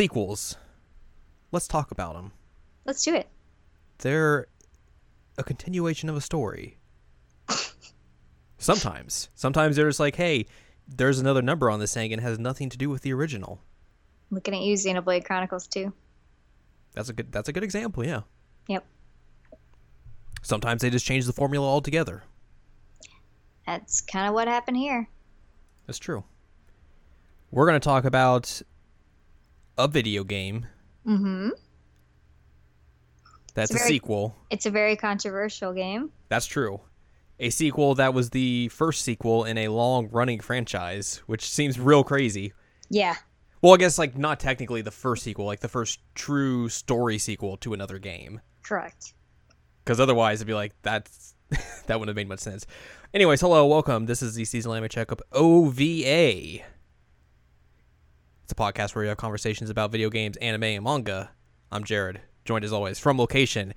sequels. Let's talk about them. Let's do it. They're a continuation of a story. Sometimes. Sometimes they're just like, hey, there's another number on this thing and it has nothing to do with the original. Looking at you, Xenoblade Chronicles 2. That's a good that's a good example, yeah. Yep. Sometimes they just change the formula altogether. That's kind of what happened here. That's true. We're going to talk about a video game Mm-hmm. that's It's a very- sequel. It's a very controversial game. That's true. A sequel that was the first sequel in a long running franchise, which seems real crazy. Yeah. Well, I guess like not technically the first sequel, like the first true story sequel to another game. Correct. Because otherwise, it'd be like that's that wouldn't have made much sense. Anyways, hello, welcome. This is the season anime checkup OVA. It's a podcast where we have conversations about video games, anime, and manga. I'm Jared, joined as always from location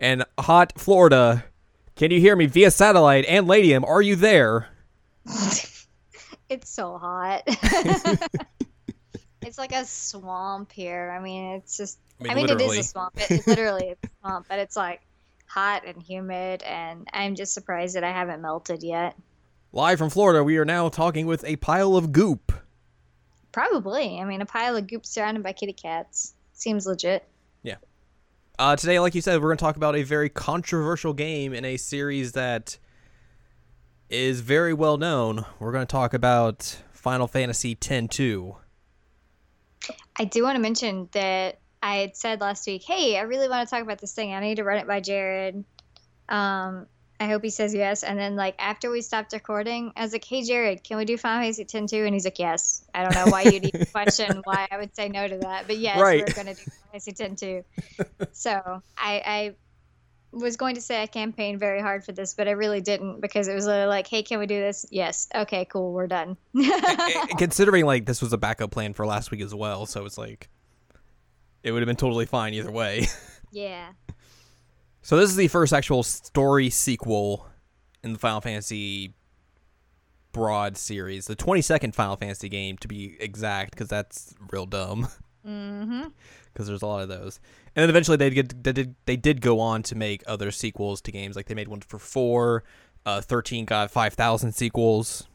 and hot Florida. Can you hear me via satellite and Ladium? Are you there? It's so hot. it's like a swamp here. I mean, it's just. I I mean, mean, it is a swamp. It, it literally a swamp, but it's like hot and humid, and I'm just surprised that I haven't melted yet. Live from Florida, we are now talking with a pile of goop. Probably. I mean, a pile of goop surrounded by kitty cats seems legit. Yeah. Uh, today, like you said, we're going to talk about a very controversial game in a series that is very well known. We're going to talk about Final Fantasy X-2. I do want to mention that I had said last week, "Hey, I really want to talk about this thing. I need to run it by Jared." Um, I hope he says yes. And then, like after we stopped recording, I was like, "Hey, Jared, can we do Final Fantasy X-2?" And he's like, "Yes." I don't know why you'd even question why I would say no to that, but yes, Right. we're going to do Final Fantasy X-2. so I, I was going to say I campaigned very hard for this, but I really didn't because it was literally like, "Hey, can we do this?" Yes. Okay, cool. We're done. Considering like this was a backup plan for last week as well, so it's like it would have been totally fine either way. yeah. So this is the first actual story sequel in the Final Fantasy broad series, the 22nd Final Fantasy game to be exact, because that's real dumb. Mm-hmm. because there's a lot of those. And then eventually they did they did they did go on to make other sequels to games. Like they made one for four, uh, thirteen got five thousand sequels.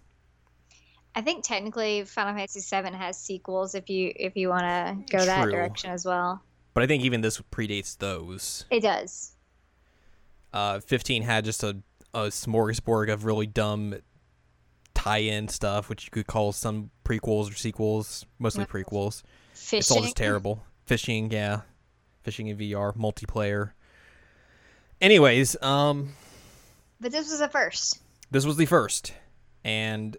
I think technically Final Fantasy VII has sequels if you if you want to go that direction as well. But I think even this predates those. It does. Uh, fifteen had just a a smorgasbord of really dumb tie-in stuff, which you could call some prequels or sequels, mostly prequels. Fishing. It's all just terrible. Fishing, yeah, fishing in VR, multiplayer. Anyways, um, But this was the first. this was the first and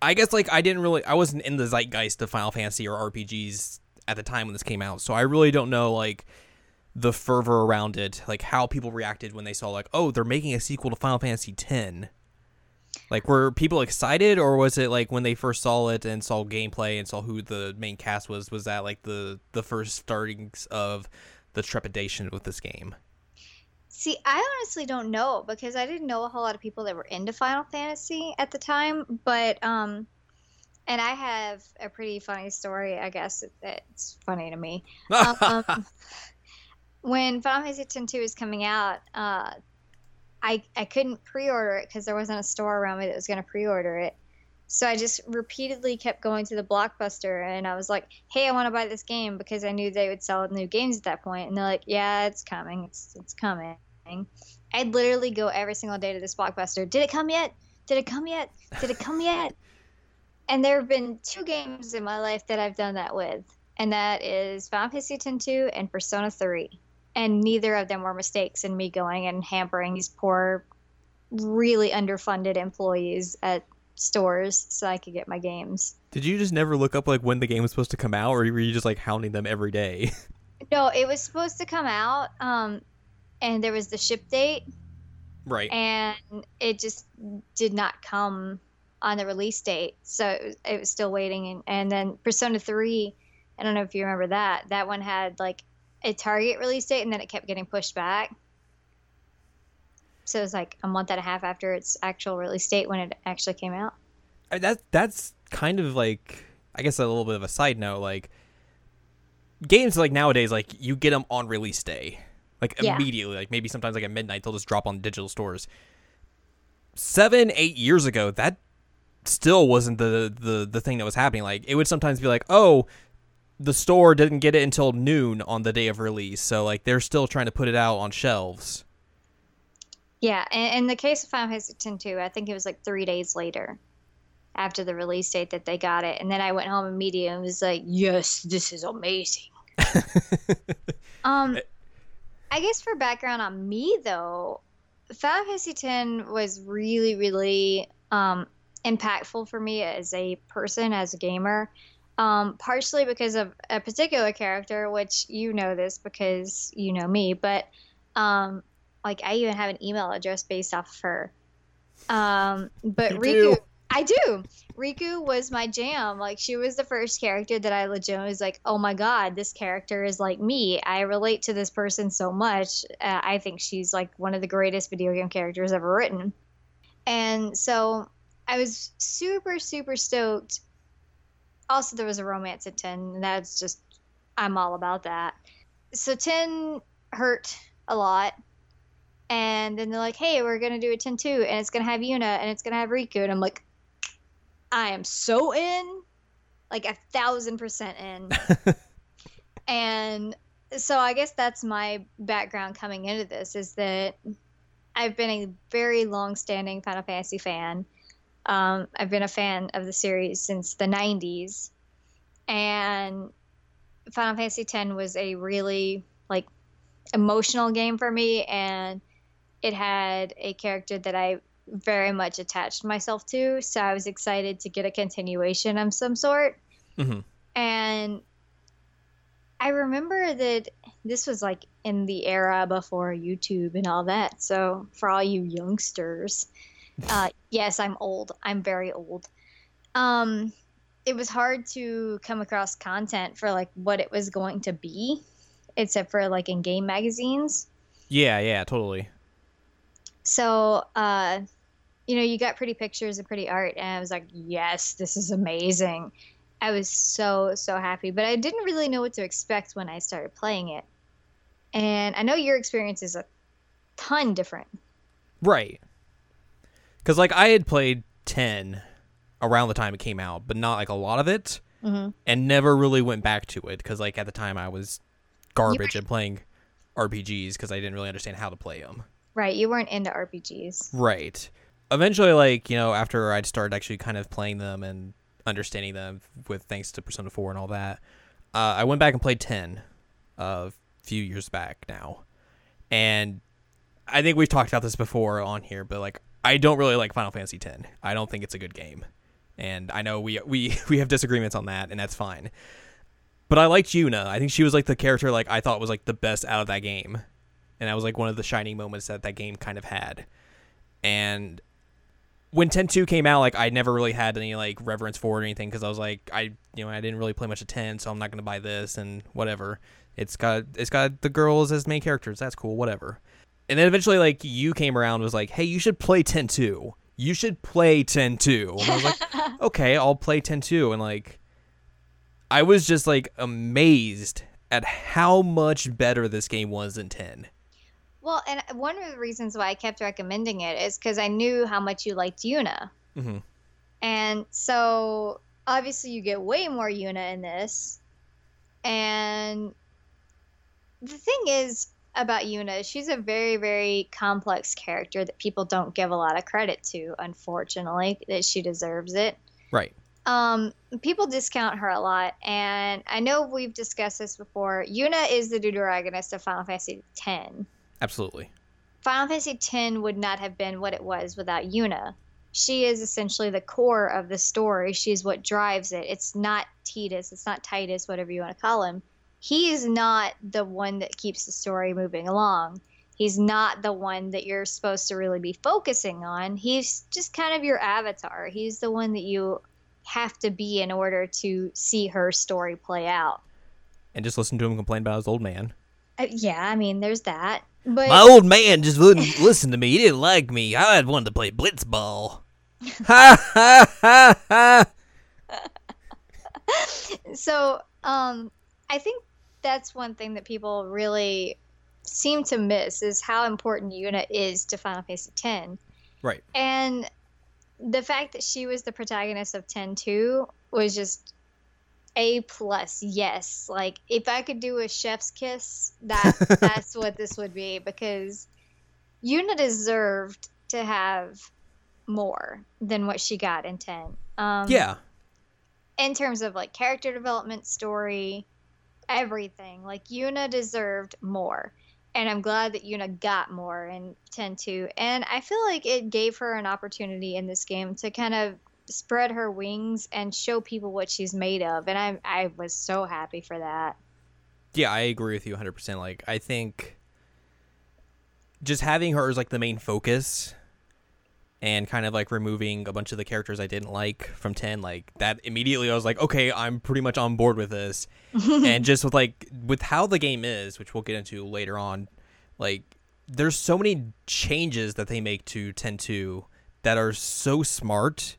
i guess like i didn't really i wasn't in the zeitgeist of final fantasy or rpgs at the time when this came out so i really don't know like the fervor around it like how people reacted when they saw like oh they're making a sequel to final fantasy x like were people excited or was it like when they first saw it and saw gameplay and saw who the main cast was was that like the the first startings of the trepidation with this game See, I honestly don't know because I didn't know a whole lot of people that were into Final Fantasy at the time. But um, and I have a pretty funny story. I guess it, it's funny to me. um, when Final Fantasy X-2 was coming out, uh, I I couldn't pre-order it because there wasn't a store around me that was going to pre-order it. So I just repeatedly kept going to the Blockbuster, and I was like, "Hey, I want to buy this game because I knew they would sell new games at that point." And they're like, "Yeah, it's coming. It's it's coming." I'd literally go every single day to this Blockbuster. Did it come yet? Did it come yet? Did it come yet? And there have been two games in my life that I've done that with, and that is Final Fantasy X-2 and Persona 3. And neither of them were mistakes in me going and hampering these poor, really underfunded employees at stores so I could get my games. Did you just never look up like when the game was supposed to come out, or were you just like hounding them every day? No, it was supposed to come out, um, and there was the ship date, right. and it just did not come on the release date. So it was, it was still waiting. And, and then Persona 3, I don't know if you remember that. That one had like a target release date, and then it kept getting pushed back. So it was like a month and a half after its actual release date when it actually came out. Uh, that that's kind of like I guess a little bit of a side note. Like games like nowadays, like you get them on release day, like Yeah. immediately. Like maybe sometimes like at midnight they'll just drop on digital stores. Seven, eight years ago, that still wasn't the the the thing that was happening. Like it would sometimes be like, oh, the store didn't get it until noon on the day of release, so like they're still trying to put it out on shelves. Yeah, and in the case of Final Fantasy X-2, I think it was like three days later after the release date that they got it, and then I went home immediately and was like, "Yes, this is amazing." um, I guess for background on me though, Final Fantasy X was really, really um, impactful for me as a person, as a gamer. Um, partially because of a particular character, which you know this because you know me, but um, like I even have an email address based off of her. Um, but You Rikku, do. I do. Rikku was my jam. Like she was the first character that I legit was like, oh my god, this character is like me. I relate to this person so much. Uh, I think she's like one of the greatest video game characters ever written. And so I was super, super stoked. Also, there was a romance at 10, and that's just, I'm all about that. So 10 hurt a lot. And then they're like, hey, we're going to do a 10 2, and it's going to have Yuna, and it's going to have Rikku. And I'm like, I am so in, like a thousand percent in. and so I guess that's my background coming into this is that I've been a very long standing Final Fantasy fan. Um, I've been a fan of the series since the 90s. And Final Fantasy X was a really like emotional game for me and it had a character that I very much attached myself to, so I was excited to get a continuation of some sort. hmm And I remember that this was like in the era before YouTube and all that. So for all you youngsters, uh, yes, I'm old. I'm very old. Um, it was hard to come across content for like what it was going to be, except for like in game magazines. Yeah, yeah, totally. So, uh, you know, you got pretty pictures and pretty art, and I was like, yes, this is amazing. I was so, so happy, but I didn't really know what to expect when I started playing it. And I know your experience is a ton different. Right. Because like I had played ten around the time it came out, but not like a lot of it, Mm-hmm. and never really went back to it because like at the time I was garbage at playing RPGs because I didn't really understand how to play them. Right, you weren't into RPGs. Right. Eventually, like you know, after I'd started actually kind of playing them and understanding them with thanks to Persona Four and all that, uh, I went back and played ten a few years back now, and I think we've talked about this before on here, but like I don't really like Final Fantasy X. I don't think it's a good game, and I know we we we have disagreements on that, and that's fine. But I liked Yuna. I think she was like the character like I thought was like the best out of that game, and that was like one of the shining moments that that game kind of had. And when 10-2 came out, like I never really had any like reverence for it or anything because I was like I you know I didn't really play much of 10, so I'm not gonna buy this and whatever. It's got it's got the girls as main characters. That's cool, whatever. And then eventually, like you came around and was like, "Hey, you should play 10-2. You should play 10-2." And I was like, "Okay, I'll play 10-2." And like, I was just like amazed at how much better this game was than 10. Well, and one of the reasons why I kept recommending it is because I knew how much you liked Yuna. Mm-hmm. And so obviously you get way more Yuna in this. And the thing is about Yuna, she's a very, very complex character that people don't give a lot of credit to, unfortunately, that she deserves it. Right. Um, people discount her a lot, and I know we've discussed this before. Yuna is the deuteragonist of Final Fantasy X. Absolutely. Final Fantasy X would not have been what it was without Yuna. She is essentially the core of the story. She's what drives it. It's not Tidus. It's not Tidus, whatever you want to call him. He is not the one that keeps the story moving along. He's not the one that you're supposed to really be focusing on. He's just kind of your avatar. He's the one that you have to be in order to see her story play out. And just listen to him complain about his old man. Uh, yeah, I mean, there's that. But My old man just wouldn't listen to me. He didn't like me. I had wanted to play blitzball. ha ha ha ha. so um i think that's one thing that people really seem to miss is how important Yuna is to Final Fantasy X. Right. And the fact that she was the protagonist of 10-2 was just a plus. Yes, like if I could do a chef's kiss, that that's what this would be because Yuna deserved to have more than what she got in 10. Um, yeah. In terms of like character development, story, everything, like Yuna deserved more. And I'm glad that Yuna got more in 10 2. And I feel like it gave her an opportunity in this game to kind of spread her wings and show people what she's made of. And I, I was so happy for that. Yeah, I agree with you 100%. Like, I think just having her as like the main focus and kind of like removing a bunch of the characters I didn't like from 10 like that immediately I was like okay I'm pretty much on board with this. And just with like with how the game is which we'll get into later on like there's so many changes that they make to 10-2 that are so smart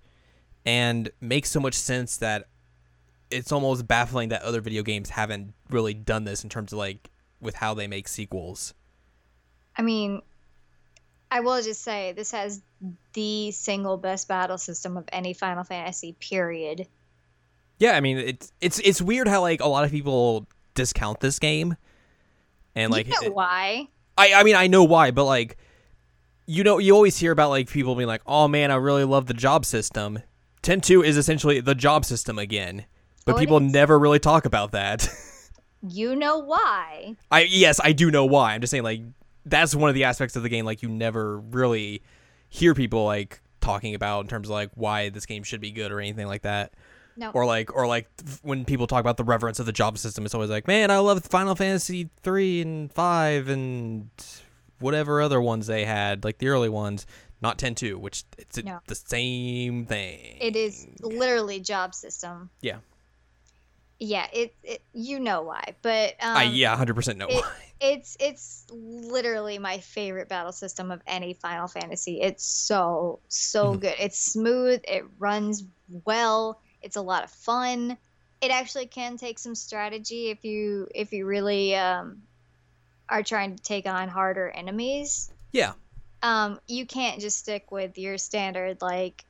and make so much sense that it's almost baffling that other video games haven't really done this in terms of like with how they make sequels. I mean, I will just say this has the single best battle system of any Final Fantasy. Period. Yeah, I mean it's it's it's weird how like a lot of people discount this game, and like you know it- why? I I mean I know why, but like you know you always hear about like people being like, oh man, I really love the job system. Ten two is essentially the job system again, but Oh, people never really talk about that. You know why? I yes, I do know why. I'm just saying like that's one of the aspects of the game like you never really hear people like talking about in terms of like why this game should be good or anything like that. No. Or like or like when people talk about the reverence of the job system, it's always like, man, I love Final Fantasy three and five and whatever other ones they had, like the early ones, not 10-2, which it's No. the same thing. It is literally job system. Yeah. Yeah, it, it you know why, but um, I yeah, hundred percent know it- why. it's it's literally my favorite battle system of any Final Fantasy. It's so so Mhm. good. It's smooth. It runs well. It's a lot of fun. It actually can take some strategy if you if you really um, are trying to take on harder enemies. Yeah. Um, you can't just stick with your standard like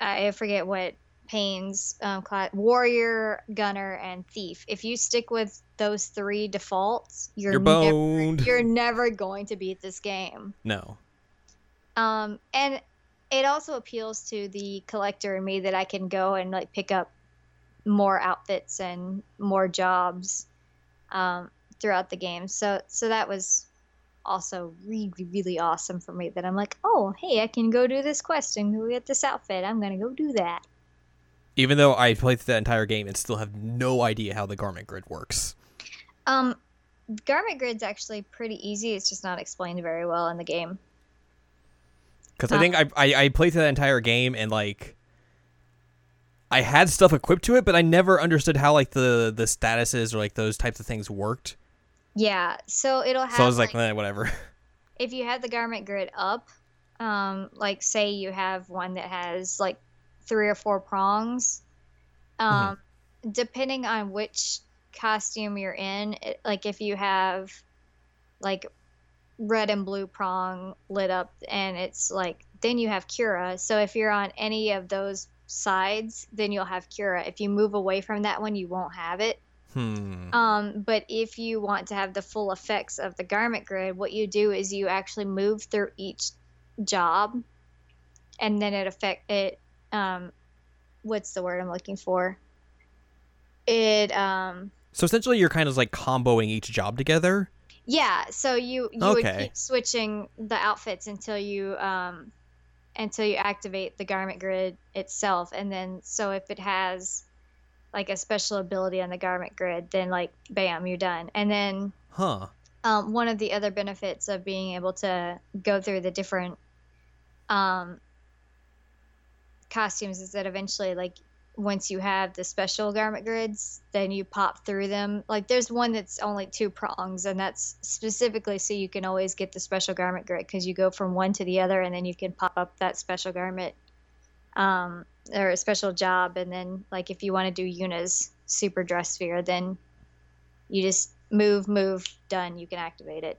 I forget what Paine's um, class warrior, gunner, and thief. If you stick with those three defaults, you're, You're never, boned. you're never going to beat this game. No. Um, and it also appeals to the collector in me that I can go and like pick up more outfits and more jobs um, throughout the game. So so that was also really really awesome for me. That I'm like, oh hey, I can go do this quest and go get this outfit. I'm gonna go do that. Even though I played through that entire game and still have no idea how the garment grid works. Um, garment grid's actually pretty easy. It's just not explained very well in the game. Because I think I, I I played through that entire game and like I had stuff equipped to it, but I never understood how like the the statuses or like those types of things worked. Yeah, so it'll have so I was like, like eh, whatever. if you have the garment grid up, um, like say you have one that has like three or four prongs, um, depending on which costume you're in, it, like if you have like red and blue prong lit up and it's like then you have Cura. So if you're on any of those sides, then you'll have Cura. If you move away from that one, you won't have it. Hmm. Um, but if you want to have the full effects of the garment grid, what you do is you actually move through each job, and then it affect it. Um, what's the word I'm looking for? It um, So essentially, you're kind of like comboing each job together. yeah. So you you would keep switching the outfits until you um, until you activate the garment grid itself, and then so if it has like a special ability on the garment grid, then like bam, you're done, and then Huh. um, one of the other benefits of being able to go through the different um, costumes is that eventually like once you have the special garment grids then you pop through them like there's one that's only two prongs and that's specifically so you can always get the special garment grid because you go from one to the other and then you can pop up that special garment um, or a special job and then like if you want to do Yuna's super dress sphere then You just move, move, done. You can activate it.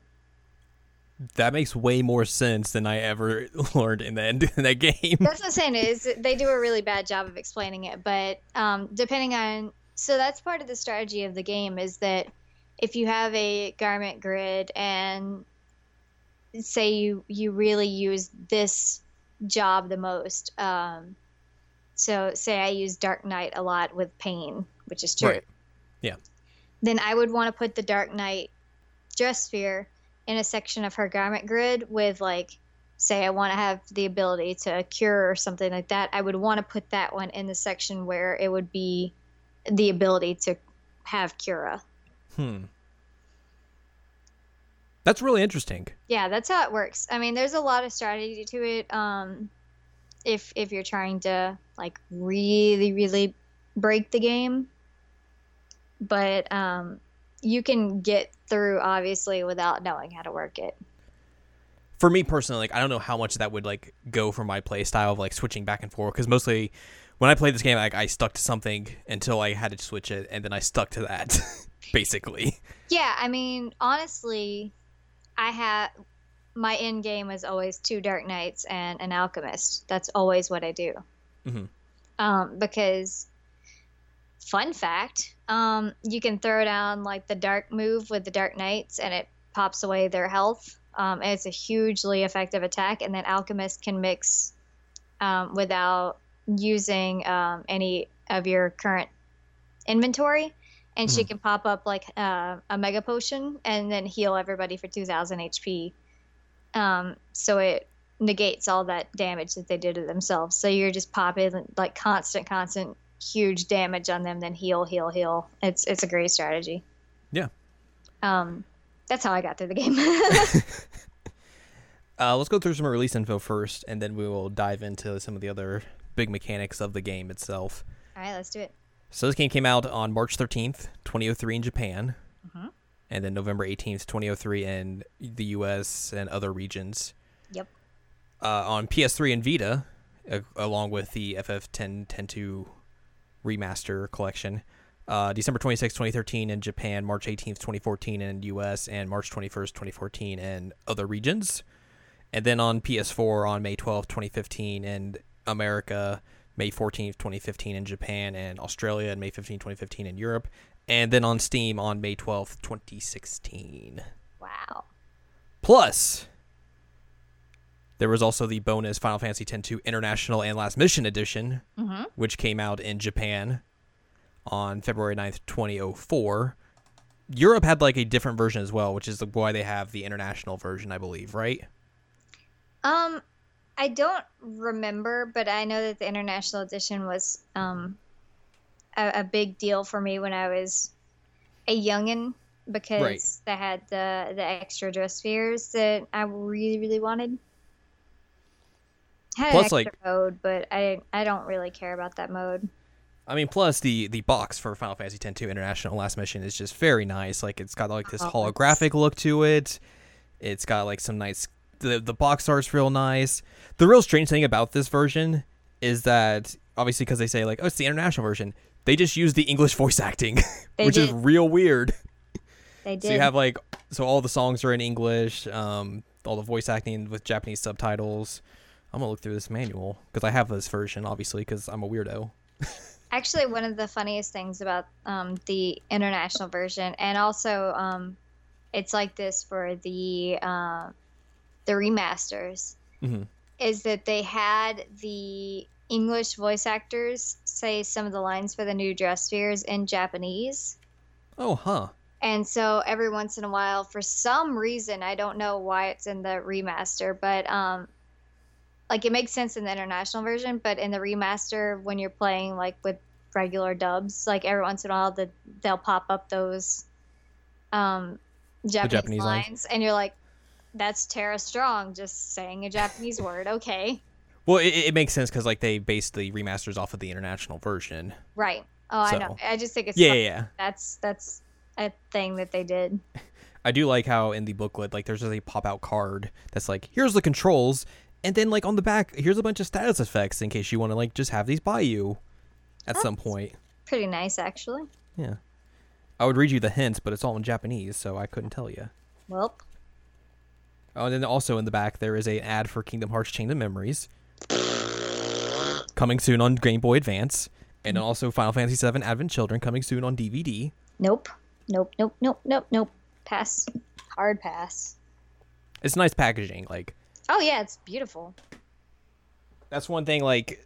That makes way more sense than I ever learned in that in that game. That's what I'm saying is they do a really bad job of explaining it, but um, depending on so that's part of the strategy of the game is that if you have a garment grid and say you you really use this job the most, um, so say I use Dark Knight a lot with Paine, which is true. Right. Yeah. Then I would want to put the Dark Knight dress sphere in a section of her garment grid with like say I want to have the ability to cure or something like that, I would want to put that one in the section where it would be the ability to have cura. Hmm. That's really interesting. Yeah, that's how it works. I mean, there's a lot of strategy to it. Um, if if you're trying to like really really break the game, but um, you can get through obviously without knowing how to work it. For me personally, like I don't know how much that would like go for my play style of like switching back and forth because mostly when I played this game, like I stuck to something until I had to switch it, and then I stuck to that, basically. Yeah, I mean, honestly, I have my end game is always two Dark Knights and an Alchemist. That's always what I do. Mhm. Um, because, fun fact, um, you can throw down like the Dark move with the Dark Knights, and it pops away their health. Um, and it's a hugely effective attack, and then Alchemist can mix um, without using um, any of your current inventory, and she Mhm. can pop up like uh, a mega potion and then heal everybody for 2,000 HP. Um, so it negates all that damage that they did to themselves. So you're just popping like constant, constant, huge damage on them, then heal, heal, heal. It's it's a great strategy. Yeah. Um, that's how I got through the game. Uh, let's go through some release info first, and then we will dive into some of the other big mechanics of the game itself. all right, let's do it. So this game came out on March 13th, 2003 in Japan, Mhm. and then November 18th, 2003 in the US and other regions. Yep. Uh, on PS3 and Vita, uh, along with the FF10 10-2 remaster collection. Uh, December 26, 2013 in Japan, March 18th, 2014 in US, and March 21st, 2014 in other regions. And then on PS4 on May 12th, 2015 in America, May 14th, 2015 in Japan and Australia, and May 15th, 2015 in Europe. And then on Steam on May 12th, 2016. Wow. Plus, there was also the bonus Final Fantasy X-2 International and Last Mission Edition, Mm-hmm. which came out in Japan on February 9th, 2004. Europe had like a different version as well, which is why they have the international version, I believe, right? Um, I don't remember, but I know that the international edition was um a, a big deal for me when I was a youngin because Right. they had the the extra dress spheres that I really really wanted. Had Plus, like- mode, but I I don't really care about that mode. I mean, plus the the box for Final Fantasy X-2 International Last Mission is just very nice. Like it's got like this Oh, holographic look to it. It's got like some nice. The the box art's real nice. The real strange thing about this version is that obviously because they say like oh it's the international version, they just use the English voice acting, which is real weird. They did. So you have like so all the songs are in English, um, all the voice acting with Japanese subtitles. I'm gonna look through this manual because I have this version obviously because I'm a weirdo. Actually, one of the funniest things about um, the international version, and also um, it's like this for the uh, the remasters, Mhm. is that they had the English voice actors say some of the lines for the new dress spheres in Japanese. Oh, huh. And so every once in a while, for some reason, I don't know why it's in the remaster, but um, like it makes sense in the international version, but in the remaster, when you're playing like with regular dubs, like every once in a while, the, they'll pop up those um, Japanese, Japanese lines. lines, and you're like, "That's Tara Strong just saying a Japanese word." Okay, Well, it, it makes sense because like they based the remasters off of the international version. right? Oh, I know. I just think it's Yeah, yeah, yeah. That's that's a thing that they did. I do like how in the booklet, like there's just a pop out card that's like, here's the controls, and then like on the back, here's a bunch of status effects in case you want to like just have these by you at some point. Pretty nice, actually. Yeah. I would read you the hints, but it's all in Japanese, so I couldn't tell you. Well, Oh, and then also in the back there is a ad for Kingdom Hearts Chain of Memories, coming soon on Game Boy Advance, and then also Final Fantasy VII Advent Children coming soon on DVD. nope, nope, nope, nope, nope, nope. Pass. Hard pass. It's nice packaging, like Oh yeah, it's beautiful. that's one thing like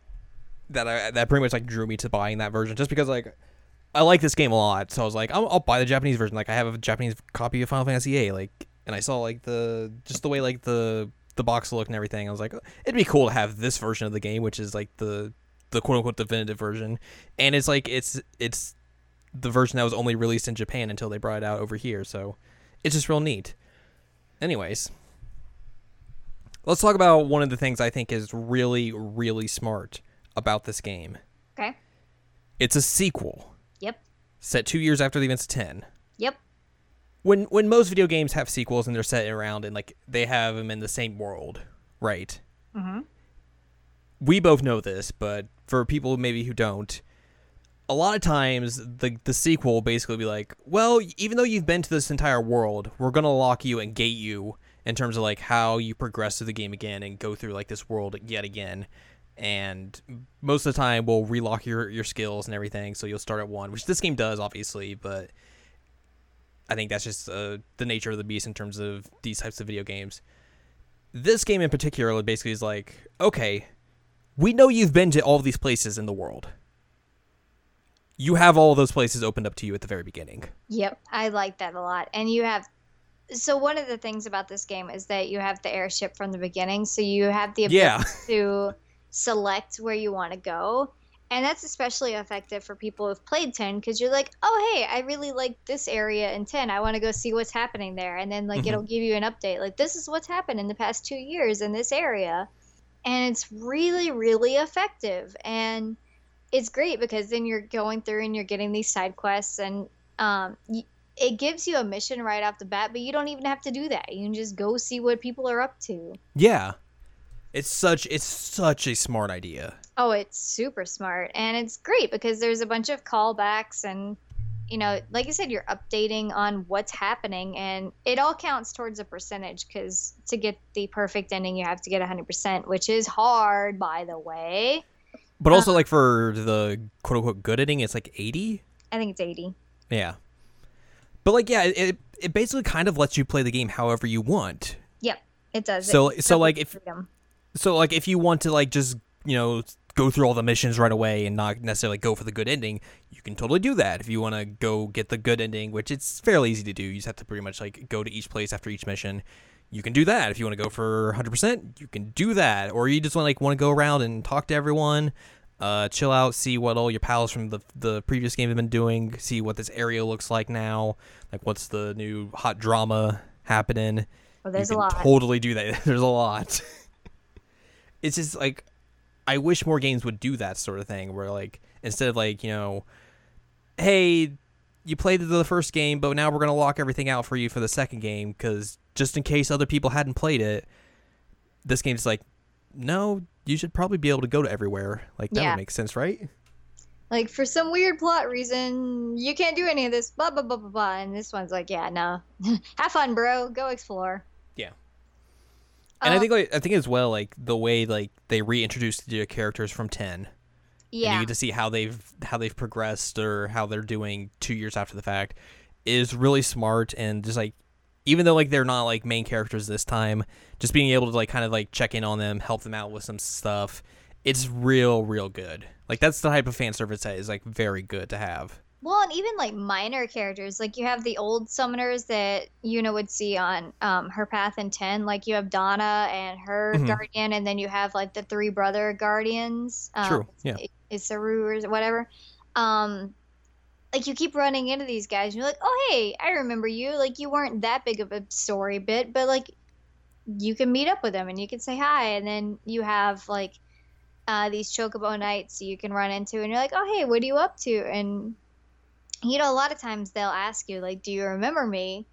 that I, that pretty much like drew me to buying that version just because like I like this game a lot. So I was like I'll, I'll buy the Japanese version. Like I have a Japanese copy of Final Fantasy VIII like and I saw like the just the way like the the box looked and everything. I was like it'd be cool to have this version of the game which is like the the quote unquote definitive version. And it's like it's it's the version that was only released in Japan until they brought it out over here. So it's just real neat. Anyways let's talk about one of the things I think is really, really smart about this game. Okay. It's a sequel Yep. set two years after the events of ten. Yep. When when most video games have sequels and they're set around and like they have them in the same world, right? Mm-hmm. We both know this, but for people maybe who don't, a lot of times the the sequel will basically be like, well, even though you've been to this entire world, we're gonna lock you and gate you in terms of like how you progress through the game again and go through like this world yet again. And most of the time, we'll relock your your skills and everything, so you'll start at one, which this game does, obviously, but I think that's just uh, the nature of the beast in terms of these types of video games. This game in particular basically is like, okay, we know you've been to all these places in the world. You have all those places opened up to you at the very beginning. Yep, I like that a lot. And you have so one of the things about this game is that you have the airship from the beginning, so you have the ability Yeah. to select where you want to go. And that's especially effective for people who've played 10 because you're like, oh, hey, I really like this area in 10. I want to go see what's happening there. And then, like, Mhm. it'll give you an update. Like, this is what's happened in the past two years in this area. And it's really, really effective. And it's great because then you're going through and you're getting these side quests and um, y- it gives you a mission right off the bat, but you don't even have to do that. You can just go see what people are up to. Yeah. It's such it's such a smart idea. Oh, it's super smart. And it's great because there's a bunch of callbacks and you know, like I said, you're updating on what's happening and it all counts towards a percentage because to get the perfect ending, you have to get 100%, which is hard, by the way. But also um, like for the quote unquote good ending, it's like 80. I think it's 80. Yeah. But like yeah, it it basically kind of lets you play the game however you want. Yep, it does. So- It- so, like, if- freedom. So like if you want to like just, you know, go through all the missions right away and not necessarily go for the good ending, you can totally do that. If you want to go get the good ending, which it's fairly easy to do, you just have to pretty much like go to each place after each mission. You can do that. If you want to go for 100%, you can do that. Or you just want like want to go around and talk to everyone, uh, chill out, see what all your pals from the the previous game have been doing, see what this area looks like now, like what's the new hot drama happening Well, there's a lot. Totally do that. There's a lot. it's just like I wish more games would do that sort of thing where like instead of like, you know, hey, you played the first game, but now we're going to lock everything out for you for the second game cuz just in case other people hadn't played it, this game's like no, you should probably be able to go to everywhere. Like that Yeah. would make sense, right? like for some weird plot reason you can't do any of this blah blah blah blah blah and this one's like yeah no have fun bro go explore Yeah. And I Uh, think like I think as well like the way like they reintroduced the characters from 10 and yeah you get to see how they've how they've progressed or how they're doing two years after the fact is really smart and just like even though like they're not like main characters this time just being able to like kind of like check in on them help them out with some stuff it's real real good like that's the type of fan service that is like very good to have well and even like minor characters like you have the old summoners that Yuna would see on um, her path in 10 like you have Dona and her Mhm. guardian and then you have like the three brother guardians um, True, yeah. Isaaru or whatever um like you keep running into these guys and you're like oh hey i remember you. Like you weren't that big of a story bit but like you can meet up with them and you can say hi and then you have like uh, these chocobo knights you can run into and you're like oh hey what are you up to? And you know a lot of times they'll ask you like do you remember me?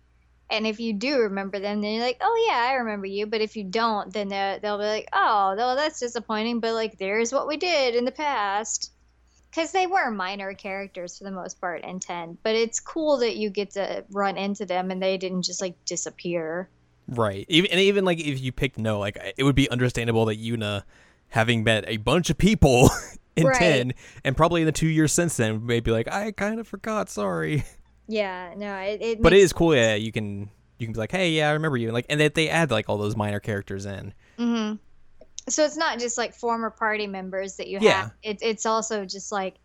And if you do remember them then you're like oh yeah i remember you. But if you don't then they'll be like oh well that's disappointing but like there's what we did in the past because they were minor characters for the most part in 10 but it's cool that you get to run into them and they didn't just like disappear Right. Even and even like if you picked no, like it would be understandable that Yuna, having met a bunch of people in Right. ten, and probably in the two years since then, may be like, I kind of forgot. Sorry. yeah no it, it But it makes- is cool. Yeah, you can you can be like, hey, yeah, I remember you. And like, and that they add like all those minor characters in. Mhm. So it's not just like former party members that you Yeah. have. It, it's also just like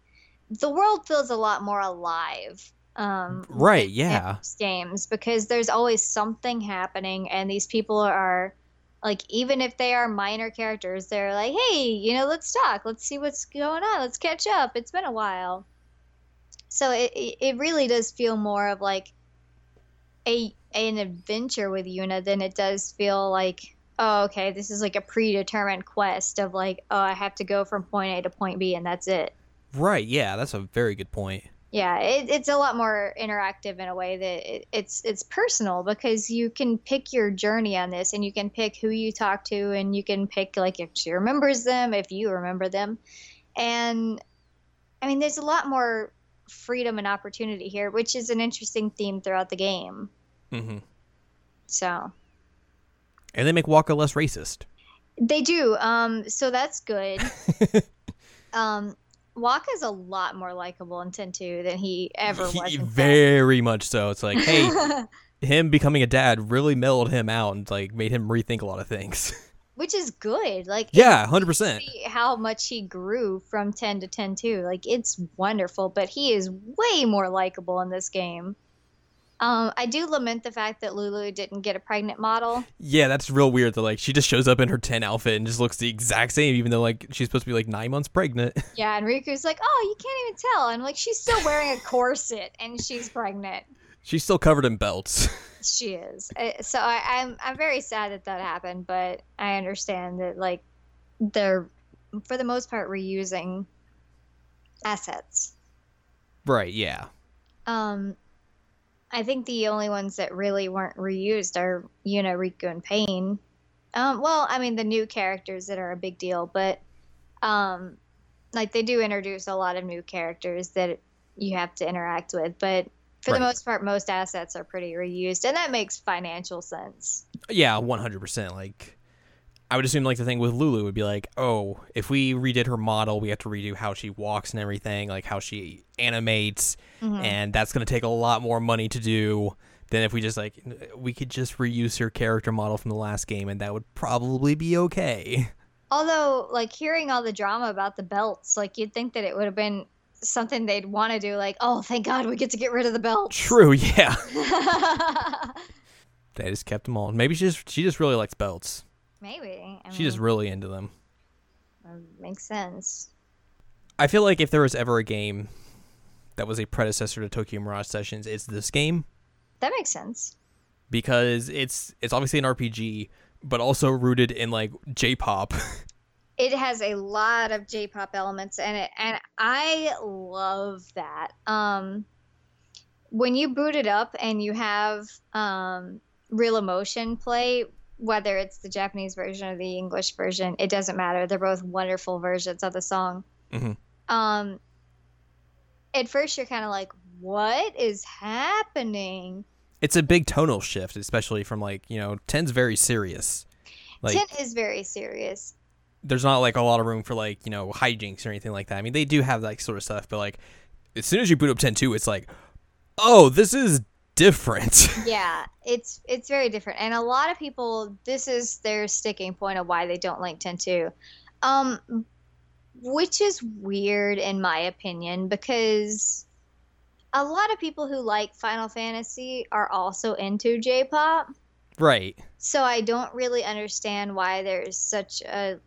the world feels a lot more alive um Right, yeah. games because there's always something happening and these people are like even if they are minor characters they're like hey you know let's talk. Let's see what's going on. Let's catch up. It's been a while. So it it really does feel more of like a an adventure with Yuna than it does feel like oh okay this is like a predetermined quest of like oh I have to go from point A to point B and that's it Right. Yeah, that's a very good point. yeah it, it's a lot more interactive in a way that it, it's it's personal because you can pick your journey on this and you can pick who you talk to and you can pick like if she remembers them if you remember them and i mean there's a lot more freedom and opportunity here which is an interesting theme throughout the game Mm-hmm. so And they make Wakka less racist. They do. Um, so that's good. um, Wakka's a lot more likable in Ten Two than he ever was. He- 10. very much so. It's like, hey, him becoming a dad really mellowed him out and like made him rethink a lot of things. Which is good. Like yeah, hundred percent. how much he grew from 10 to 10 2 like it's wonderful but he is way more likable in this game um, i do lament the fact that lulu didn't get a pregnant model Yeah, that's real weird. That like she just shows up in her ten outfit and just looks the exact same, even though like she's supposed to be like nine months pregnant. yeah and rikku's like oh you can't even tell and like she's still wearing a corset and she's pregnant she's still covered in belts. she is Uh, so I, i'm i'm very sad that that happened but i understand that like they're for the most part reusing assets right. Yeah. Um, I think the only ones that really weren't reused are Yuna, Rikku, and Paine. Um, well, I mean the new characters that are a big deal, but um, like they do introduce a lot of new characters that you have to interact with. But for Right. the most part, most assets are pretty reused, and that makes financial sense. Yeah, one hundred percent. Like, I would assume like the thing with Lulu would be like, oh, if we redid her model, we have to redo how she walks and everything, like how she animates, Mhm. and that's going to take a lot more money to do than if we just like we could just reuse her character model from the last game, and that would probably be okay. Although, like hearing all the drama about the belts, like you'd think that it would have been something they'd want to do. Like, oh, thank God we get to get rid of the belts. True. Yeah. They just kept them all. Maybe she just she just really likes belts. Maybe. I She just really into them. makes sense. I feel like if there was ever a game that was a predecessor to Tokyo Mirage Sessions, it's this game That makes sense. because it's it's obviously an RPG, but also rooted in like J-pop. It has a lot of J-pop elements in it, and I love that. Um, when you boot it up and you have um, Real Emotion play, whether it's the Japanese version or the English version, it doesn't matter. They're both wonderful versions of the song. Mhm. Um, at first, you're kind of like, "What is happening?" it's a big tonal shift, especially from like you know, 10's very serious. Like Ten is very serious. there's not like a lot of room for like you know hijinks or anything like that. I mean, they do have that sort of stuff, but like as soon as you boot up 10.2, it's like, oh, this is different. yeah it's it's very different and a lot of people this is their sticking point of why they don't like 10-2 um which is weird in my opinion because a lot of people who like final fantasy are also into j-pop right. so i don't really understand why there's such a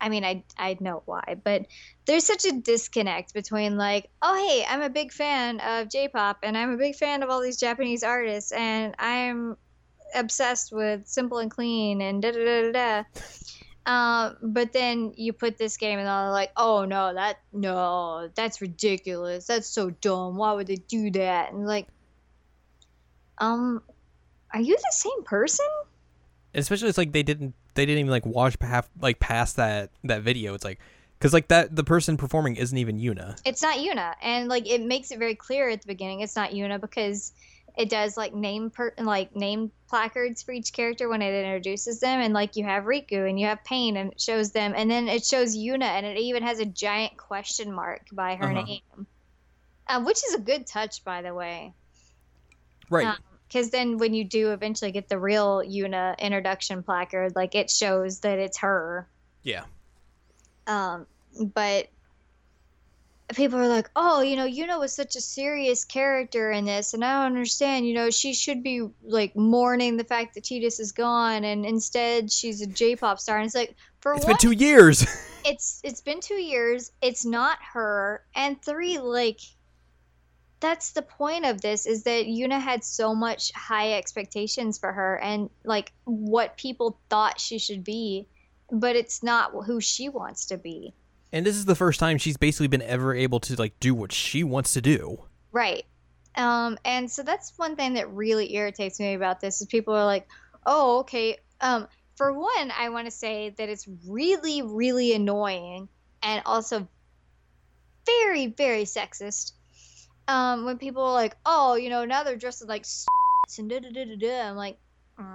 i mean i i know why but there's such a disconnect between like oh hey i'm a big fan of j-pop and i'm a big fan of all these japanese artists and i'm obsessed with simple and clean and da da da da um, but then you put this game and they're like, oh no, that no, that's ridiculous. That's so dumb. Why would they do that? And like, um, are you the same person? especially it's like they didn't they didn't even like watch half like past that that video it's like Because like that, the person performing isn't even Yuna. It's not Yuna, and like it makes it very clear at the beginning it's not Yuna because it does like name per like name placards for each character when it introduces them, and like you have Rikku and you have Paine, and it shows them, and then it shows Yuna, and it even has a giant question mark by her Uh-huh. name, um, which is a good touch, by the way. Right. Because then when you do eventually get the real Yuna introduction placard, like it shows that it's her. yeah. Um, but people are like, oh, you know, Yuna was such a serious character in this, and I don't understand. You know, she should be like mourning the fact that Tidus is gone, and instead she's a J-pop star. And it's like, for It's one, been two years. it's it's been two years. It's not her, and three, like. That's the point of this is that Yuna had so much high expectations for her and like what people thought she should be, but it's not who she wants to be. and this is the first time she's basically been ever able to like do what she wants to do. Right. Um, and so that's one thing that really irritates me about this is people are like, oh, okay. Um, for one, I want to say that it's really, really annoying and also very, very sexist. Um, when people are like, oh, you know, now they're dressed like and da da da da da. I'm like, mm,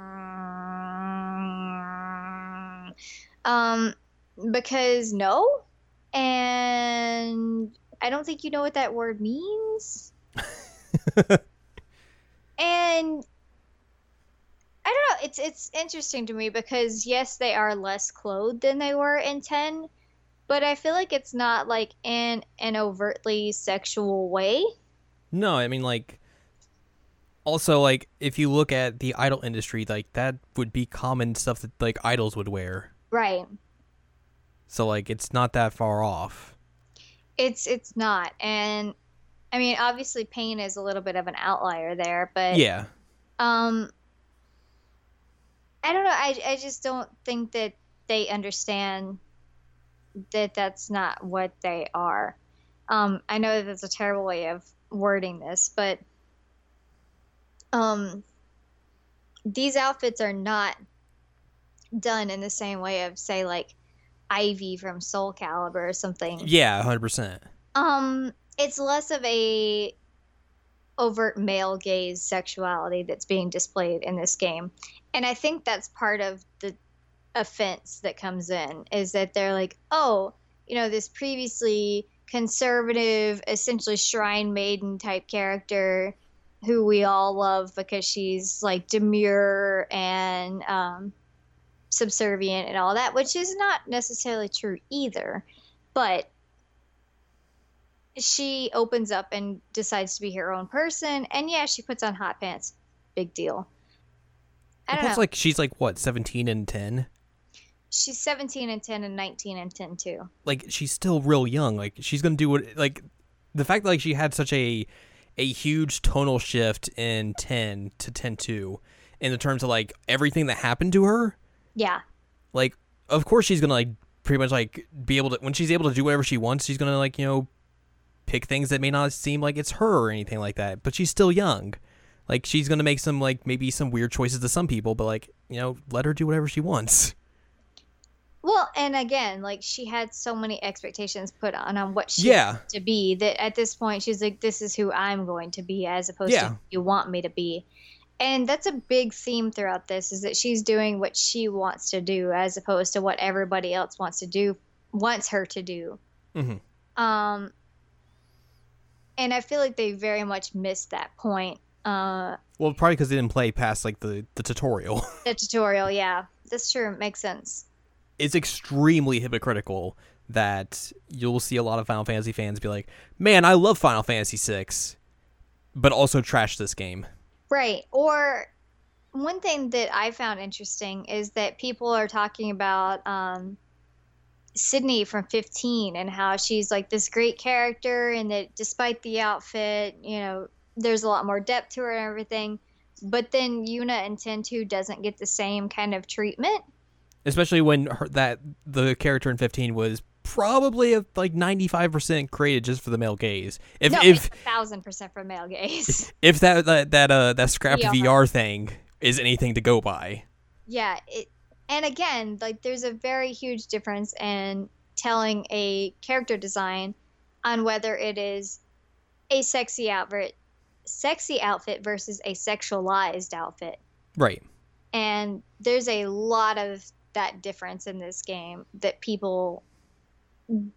um, because no, and I don't think you know what that word means. and I don't know. It's it's interesting to me because yes, they are less clothed than they were in ten, but I feel like it's not like in an overtly sexual way. No, I mean like also like if you look at the idol industry, like that would be common stuff that like idols would wear. Right. So like it's not that far off. It's it's not, and I mean obviously Paine is a little bit of an outlier there, but Yeah. um i don't know i, I just don't think that they understand that that's not what they are um i know that that's a terrible way of wording this but um these outfits are not done in the same way of say like ivy from soul calibur or something Yeah, 100%. um, it's less of a overt male gaze sexuality that's being displayed in this game. And I think that's part of the offense that comes in is that they're like, "Oh, you know, this previously conservative, essentially shrine maiden type character who we all love because she's like demure and um subservient and all that, which is not necessarily true either. But she opens up and decides to be her own person and yeah she puts on hot pants big deal i know like she's like what, 17 and 10? She's 17 and 10 and 19 and 10 too. Like she's still real young. Like she's going to do what like the fact that like she had such a a huge tonal shift in 10 to 10-2 in the terms of like everything that happened to her. Yeah. Like of course she's gonna like pretty much like be able to when she's able to do whatever she wants she's gonna like you know pick things that may not seem like it's her or anything like that. But she's still young. Like she's gonna make some like maybe some weird choices to some people but like you know let her do whatever she wants well and again like she had so many expectations put on on what she Yeah. to be that at this point she's like this is who i'm going to be as opposed Yeah. to who you want me to be and that's a big theme throughout this is that she's doing what she wants to do as opposed to what everybody else wants to do wants her to do hmm Um, and I feel like they very much missed that point. Uh, well probably because they didn't play past like the the tutorial the tutorial, yeah, that's true. Makes sense. It's extremely hypocritical that you'll see a lot of Final Fantasy fans be like, "Man, I love Final Fantasy 6," but also trash this game. Right. Or one thing that I found interesting is that people are talking about um, Cindy from 15 and how she's like this great character, and that despite the outfit, you know, there's a lot more depth to her and everything. But then Yuna and 10 2 doesn't get the same kind of treatment. Especially when her, that the character in 15 was probably a, like 95% created just for the male gaze if no, if thousand percent for male gaze. if that that that uh that scrapped VR. VR thing is anything to go by yeah it and again like there's a very huge difference in telling a character design on whether it is a sexy outfit sexy outfit versus a sexualized outfit Right. and there's a lot of that difference in this game that people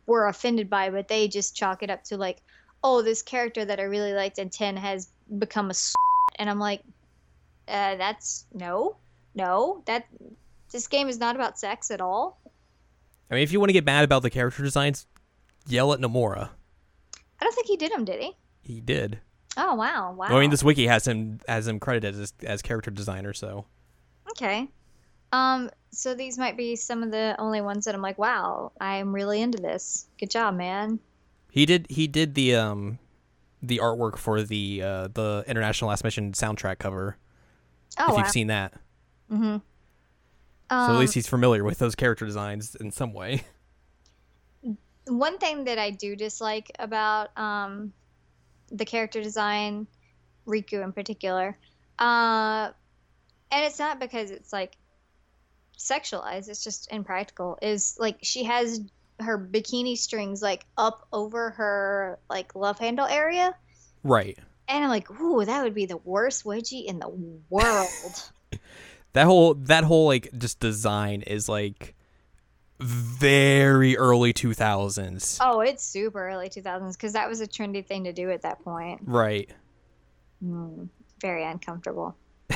were offended by but they just chalk it up to like oh this character that i really liked in 10 has become a s- and i'm like uh, that's no no that this game is not about sex at all I mean, if you want to get mad about the character designs, yell at Nomura. i don't think he did them did he He did. oh wow wow I mean, this wiki has him has him credited as as character designer. So okay um so these might be some of the only ones that i'm like wow i'm really into this good job man he did he did the um the artwork for the uh the International Last Mission soundtrack cover. oh if wow you've seen that, mm-hmm. so at Um, least he's familiar with those character designs in some way. one thing that I do dislike about um, the character design, Rikku in particular, uh, and it's not because it's like sexualized; it's just impractical. Is like she has her bikini strings like up over her like love handle area, Right. and I'm like, ooh, that would be the worst wedgie in the world. That whole that whole like just design is like very early 2000s. oh, it's super early 2000s because that was a trendy thing to do at that point. Right. Mm, very uncomfortable.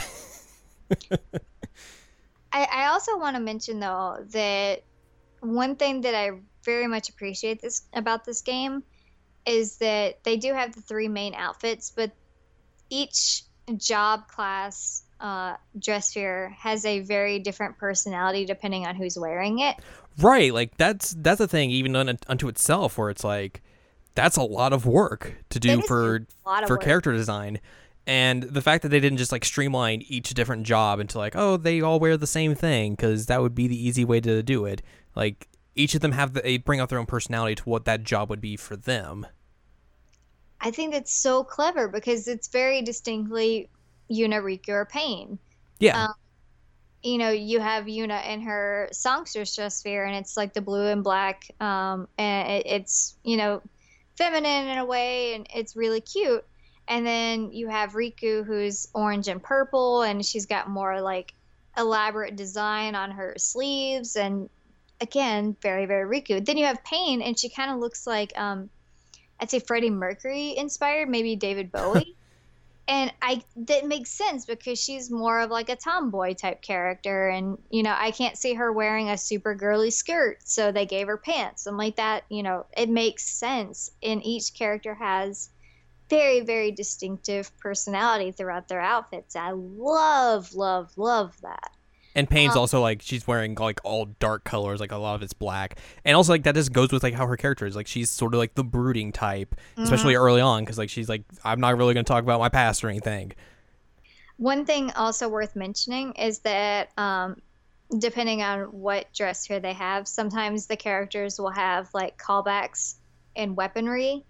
I, I also want to mention though that one thing that I very much appreciate this about this game is that they do have the three main outfits, but each job class uh, dress sphere has a very different personality depending on who's wearing it. Right, like that's that's a thing even un, unto itself where it's like that's a lot of work to do for a lot of for work. character design. And the fact that they didn't just like streamline each different job into like, oh, they all wear the same thing because that would be the easy way to do it. Like each of them have the, they bring out their own personality to what that job would be for them. I think that's so clever because it's very distinctly Yuna, or Paine. Yeah, Um, you know, you have Yuna in her songstress dress sphere, and it's like the blue and black, um, and it, it's you know, feminine in a way, and it's really cute. And then you have Rikku, who's orange and purple, and she's got more like elaborate design on her sleeves, and again, very very Rikku. Then you have Paine, and she kind of looks like um, I'd say Freddie Mercury inspired, maybe David Bowie and I that makes sense because she's more of like a tomboy type character, and you know I can't see her wearing a super girly skirt, so they gave her pants. I'm like that, you know, it makes sense. And each character has very very distinctive personality throughout their outfits. I love love love that. and Paine's um, also like she's wearing like all dark colors, like a lot of it's black, and also like that just goes with like how her character is. Like she's sort of like the brooding type, especially Mm-hmm. early on, because like she's like I'm not really going to talk about my past or anything. One thing also worth mentioning is that um, depending on what dress sphere they have, sometimes the characters will have like callbacks and weaponry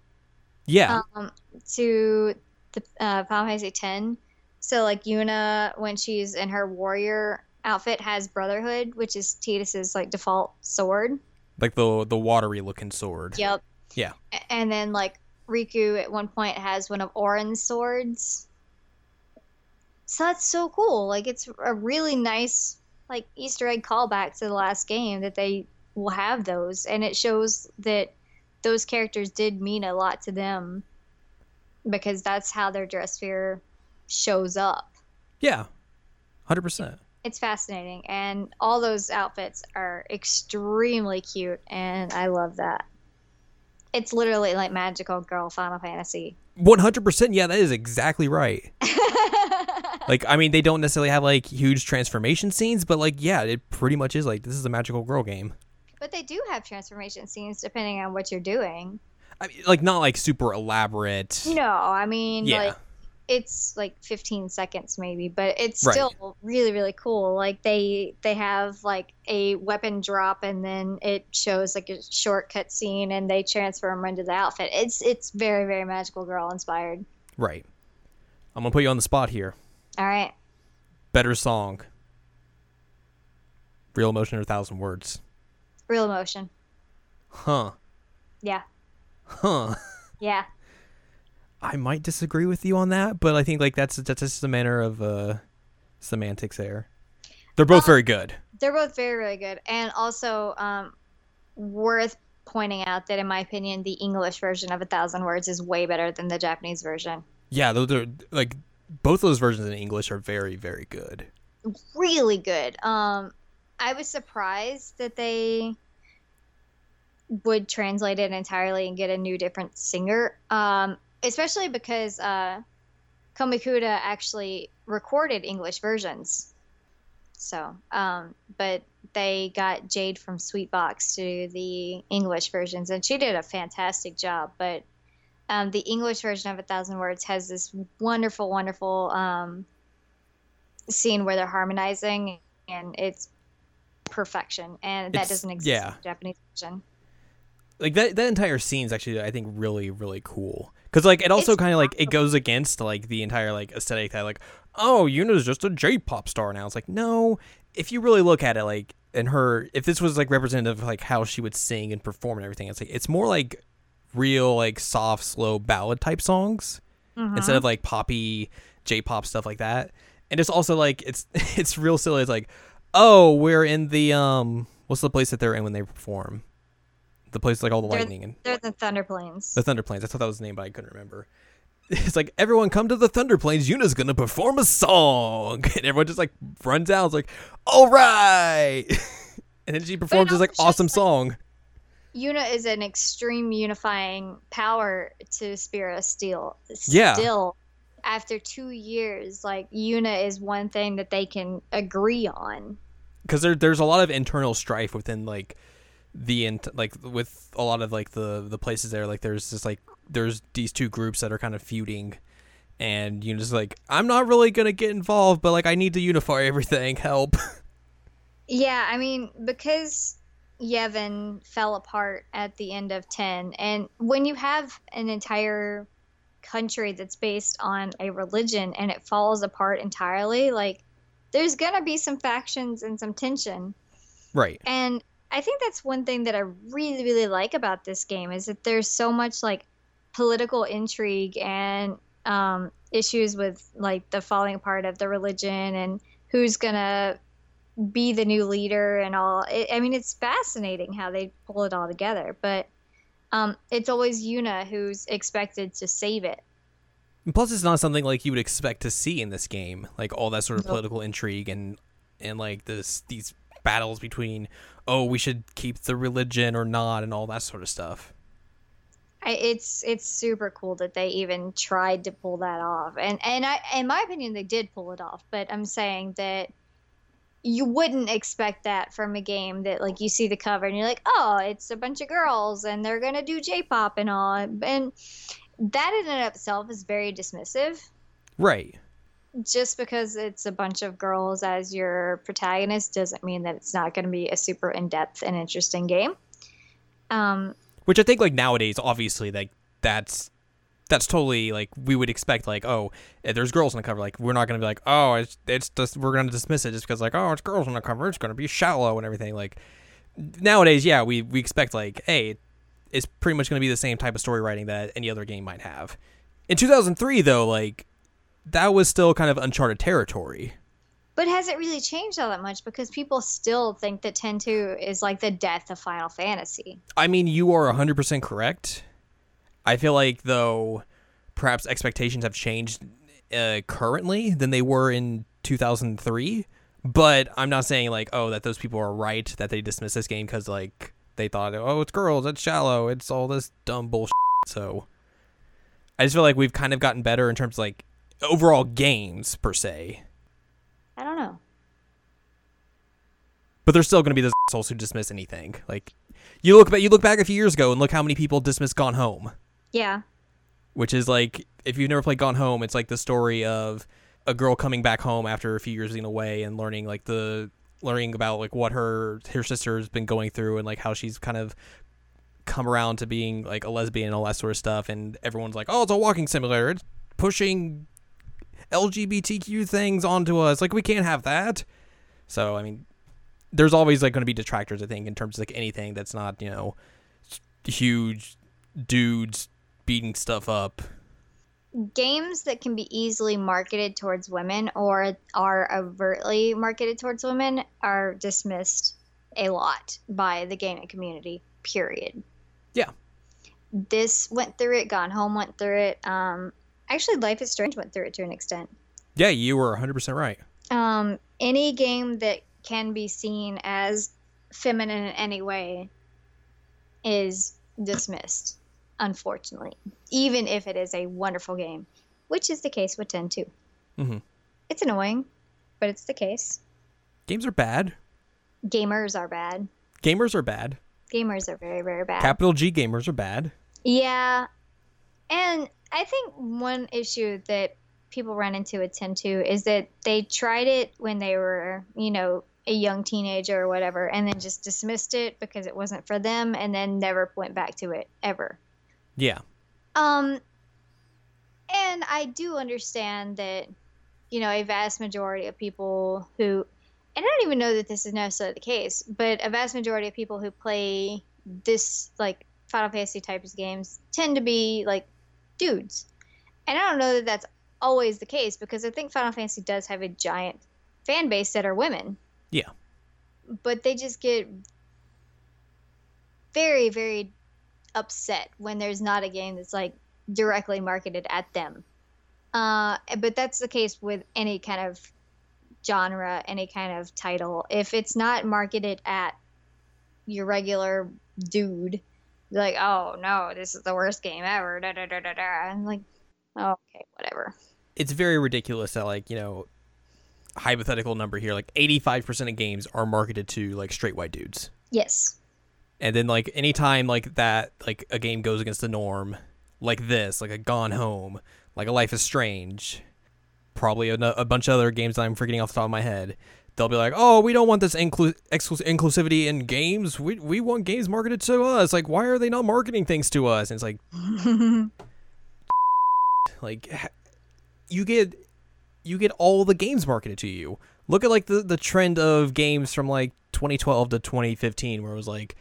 Yeah, um, to the uh, Final Fantasy X. So like Yuna, when she's in her warrior outfit, has Brotherhood, which is Tidus's like default sword. like the the watery looking sword. Yep. Yeah. And then like Rikku at one point has one of Auron's swords. So that's so cool. Like it's a really nice like Easter egg callback to the last game that they will have those and it shows that those characters did mean a lot to them because that's how their dress sphere shows up. Yeah, hundred percent. It's fascinating and all those outfits are extremely cute and I love that. It's literally like magical girl Final Fantasy. One hundred percent. Yeah, that is exactly right. Like, I mean, they don't necessarily have like huge transformation scenes, but like, yeah, it pretty much is like this is a magical girl game. But they do have transformation scenes depending on what you're doing. I mean, like not like super elaborate. No, I mean Yeah. like it's like 15 seconds maybe, but it's Right. still really really cool. Like they they have like a weapon drop and then it shows like a shortcut scene and they transform into the outfit. It's it's very very magical girl inspired. Right. I'm gonna put you on the spot here. All right. Better song. Real emotion or a thousand words. Real emotion. Huh. Yeah. Huh. Yeah. I might disagree with you on that, but I think like that's that's just a manner of uh semantics there. They're both Um, very good. They're both very, really good. And also, um, worth pointing out that, in my opinion, the English version of A Thousand Words is way better than the Japanese version. Yeah, those are like both those versions in English are very very good. Really good. Um, I was surprised that they would translate it entirely and get a new, different singer. Um, especially because uh, Komikuta actually recorded English versions. So, um, but they got Jade from Sweetbox to do the English versions, and she did a fantastic job. But um, the English version of A Thousand Words has this wonderful, wonderful um, scene where they're harmonizing, and it's perfection. And that It's- doesn't exist yeah. in the Japanese version. Like that that entire scene's actually I think really really cool. Cuz like it also kind of like it goes against like the entire like aesthetic that like oh, Yuna's just a J-pop star now. It's like no, if you really look at it like and her if this was like representative of like how she would sing and perform and everything, it's like it's more like real like soft slow ballad type songs. Mm-hmm. instead of like poppy J-pop stuff like that. And it's also like it's it's real silly. It's like, oh, we're in the um, what's the place that they're in when they perform? The place like all the They're- lightning and They're the Thunder Plains. the Thunder Plains. I thought that was the name, but I couldn't remember. It's like everyone come to the Thunder Plains. Yuna's gonna perform a song, and everyone just like runs out. It's like, all right, and then she performs this like awesome like- song. Yuna is an extreme unifying power to Spirit of Steel. Yeah. Still, after two years, like Yuna is one thing that they can agree on. because there there's a lot of internal strife within like the int- like with a lot of like the the places there. Like there's just like there's these two groups that are kind of feuding. And you know just like I'm not really gonna get involved but like I need to unify everything. Help. Yeah, I mean, because Yevon fell apart at the end of 10, and when you have an entire country that's based on a religion and it falls apart entirely, like, there's gonna be some factions and some tension. right And I think that's one thing that I really, really like about this game is that there's so much like political intrigue and um, issues with like the falling apart of the religion and who's gonna be the new leader and all. It, I mean, it's fascinating how they pull it all together, but um, it's always Yuna who's expected to save it. and plus it's not something like you would expect to see in this game like all that sort of Nope. political intrigue and and like this these battles between oh we should keep the religion or not and all that sort of stuff I, it's it's super cool that they even tried to pull that off, and and I, in my opinion, they did pull it off. But I'm saying that you wouldn't expect that from a game that like you see the cover and you're like, oh, it's a bunch of girls and they're gonna do J-pop and all, and that in and of itself is very dismissive. right Just because it's a bunch of girls as your protagonist doesn't mean that it's not going to be a super in-depth and interesting game. Um, which I think like nowadays, obviously, like that's that's totally like we would expect like oh eh, there's girls on the cover like we're not gonna be like oh it's it's just we're gonna dismiss it just because like oh it's girls on the cover it's gonna be shallow and everything like nowadays yeah we we expect like hey it's pretty much gonna be the same type of story writing that any other game might have in 2003 though like that was still kind of uncharted territory But has it really changed all that much? Because people still think that 10-2 is like the death of Final Fantasy. I mean, you are 100% correct. I feel like, though, perhaps expectations have changed uh, currently than they were in 2003. But I'm not saying, like, oh, that those people are right, that they dismiss this game because, like, they thought, oh, it's girls, it's shallow, it's all this dumb bullshit. So I just feel like we've kind of gotten better in terms of, like, overall games, per se. I don't know. But there's still going to be those assholes who dismiss anything. Like, you look back, you look back a few years ago and look how many people dismissed Gone Home. Yeah. which is like if you've never played Gone Home, it's like the story of a girl coming back home after a few years being away and learning like the learning about like what her her sister's been going through and like how she's kind of come around to being like a lesbian and all that sort of stuff and everyone's like, "Oh, it's a walking simulator. It's pushing LGBTQ things onto us. Like we can't have that." So, I mean, there's always like going to be detractors I think in terms of like anything that's not, you know, huge dudes beating stuff up. games that can be easily marketed towards women or are overtly marketed towards women are dismissed a lot by the gaming community period Yeah. this went through it gone home went through it um actually life is strange went through it to an extent Yeah, you were 100% right. um any game that can be seen as feminine in any way is dismissed unfortunately even if it is a wonderful game which is the case with 10 2 Mhm. it's annoying but it's the case Games are bad. gamers are bad Gamers are bad. gamers are very very bad Capital G gamers are bad. yeah and i think one issue that people run into with 10 2 is that they tried it when they were you know a young teenager or whatever and then just dismissed it because it wasn't for them and then never went back to it ever Yeah. Um, and I do understand that, you know, a vast majority of people who, and I don't even know that this is necessarily the case, but a vast majority of people who play this, like, Final Fantasy types of games tend to be, like, dudes. And I don't know that that's always the case because I think Final Fantasy does have a giant fan base that are women. Yeah. But they just get very, very upset when there's not a game that's like directly marketed at them. Uh, but that's the case with any kind of genre, any kind of title. If it's not marketed at your regular dude, like, oh no, this is the worst game ever. Da, da, da, da, da. I'm like, oh, okay, whatever. It's very ridiculous that like, you know, hypothetical number here, like 85% of games are marketed to like straight white dudes. Yes. And then like anytime like that like a game goes against the norm, like this, like a Gone Home, like a Life is Strange, probably a, a bunch of other games that I'm forgetting off the top of my head. They'll be like, "Oh, we don't want this inclu- exclus- inclusivity in games. We we want games marketed to us. Like, why are they not marketing things to us?" And it's like, like you get you get all the games marketed to you. Look at like the the trend of games from like 2012 to 2015 where it was like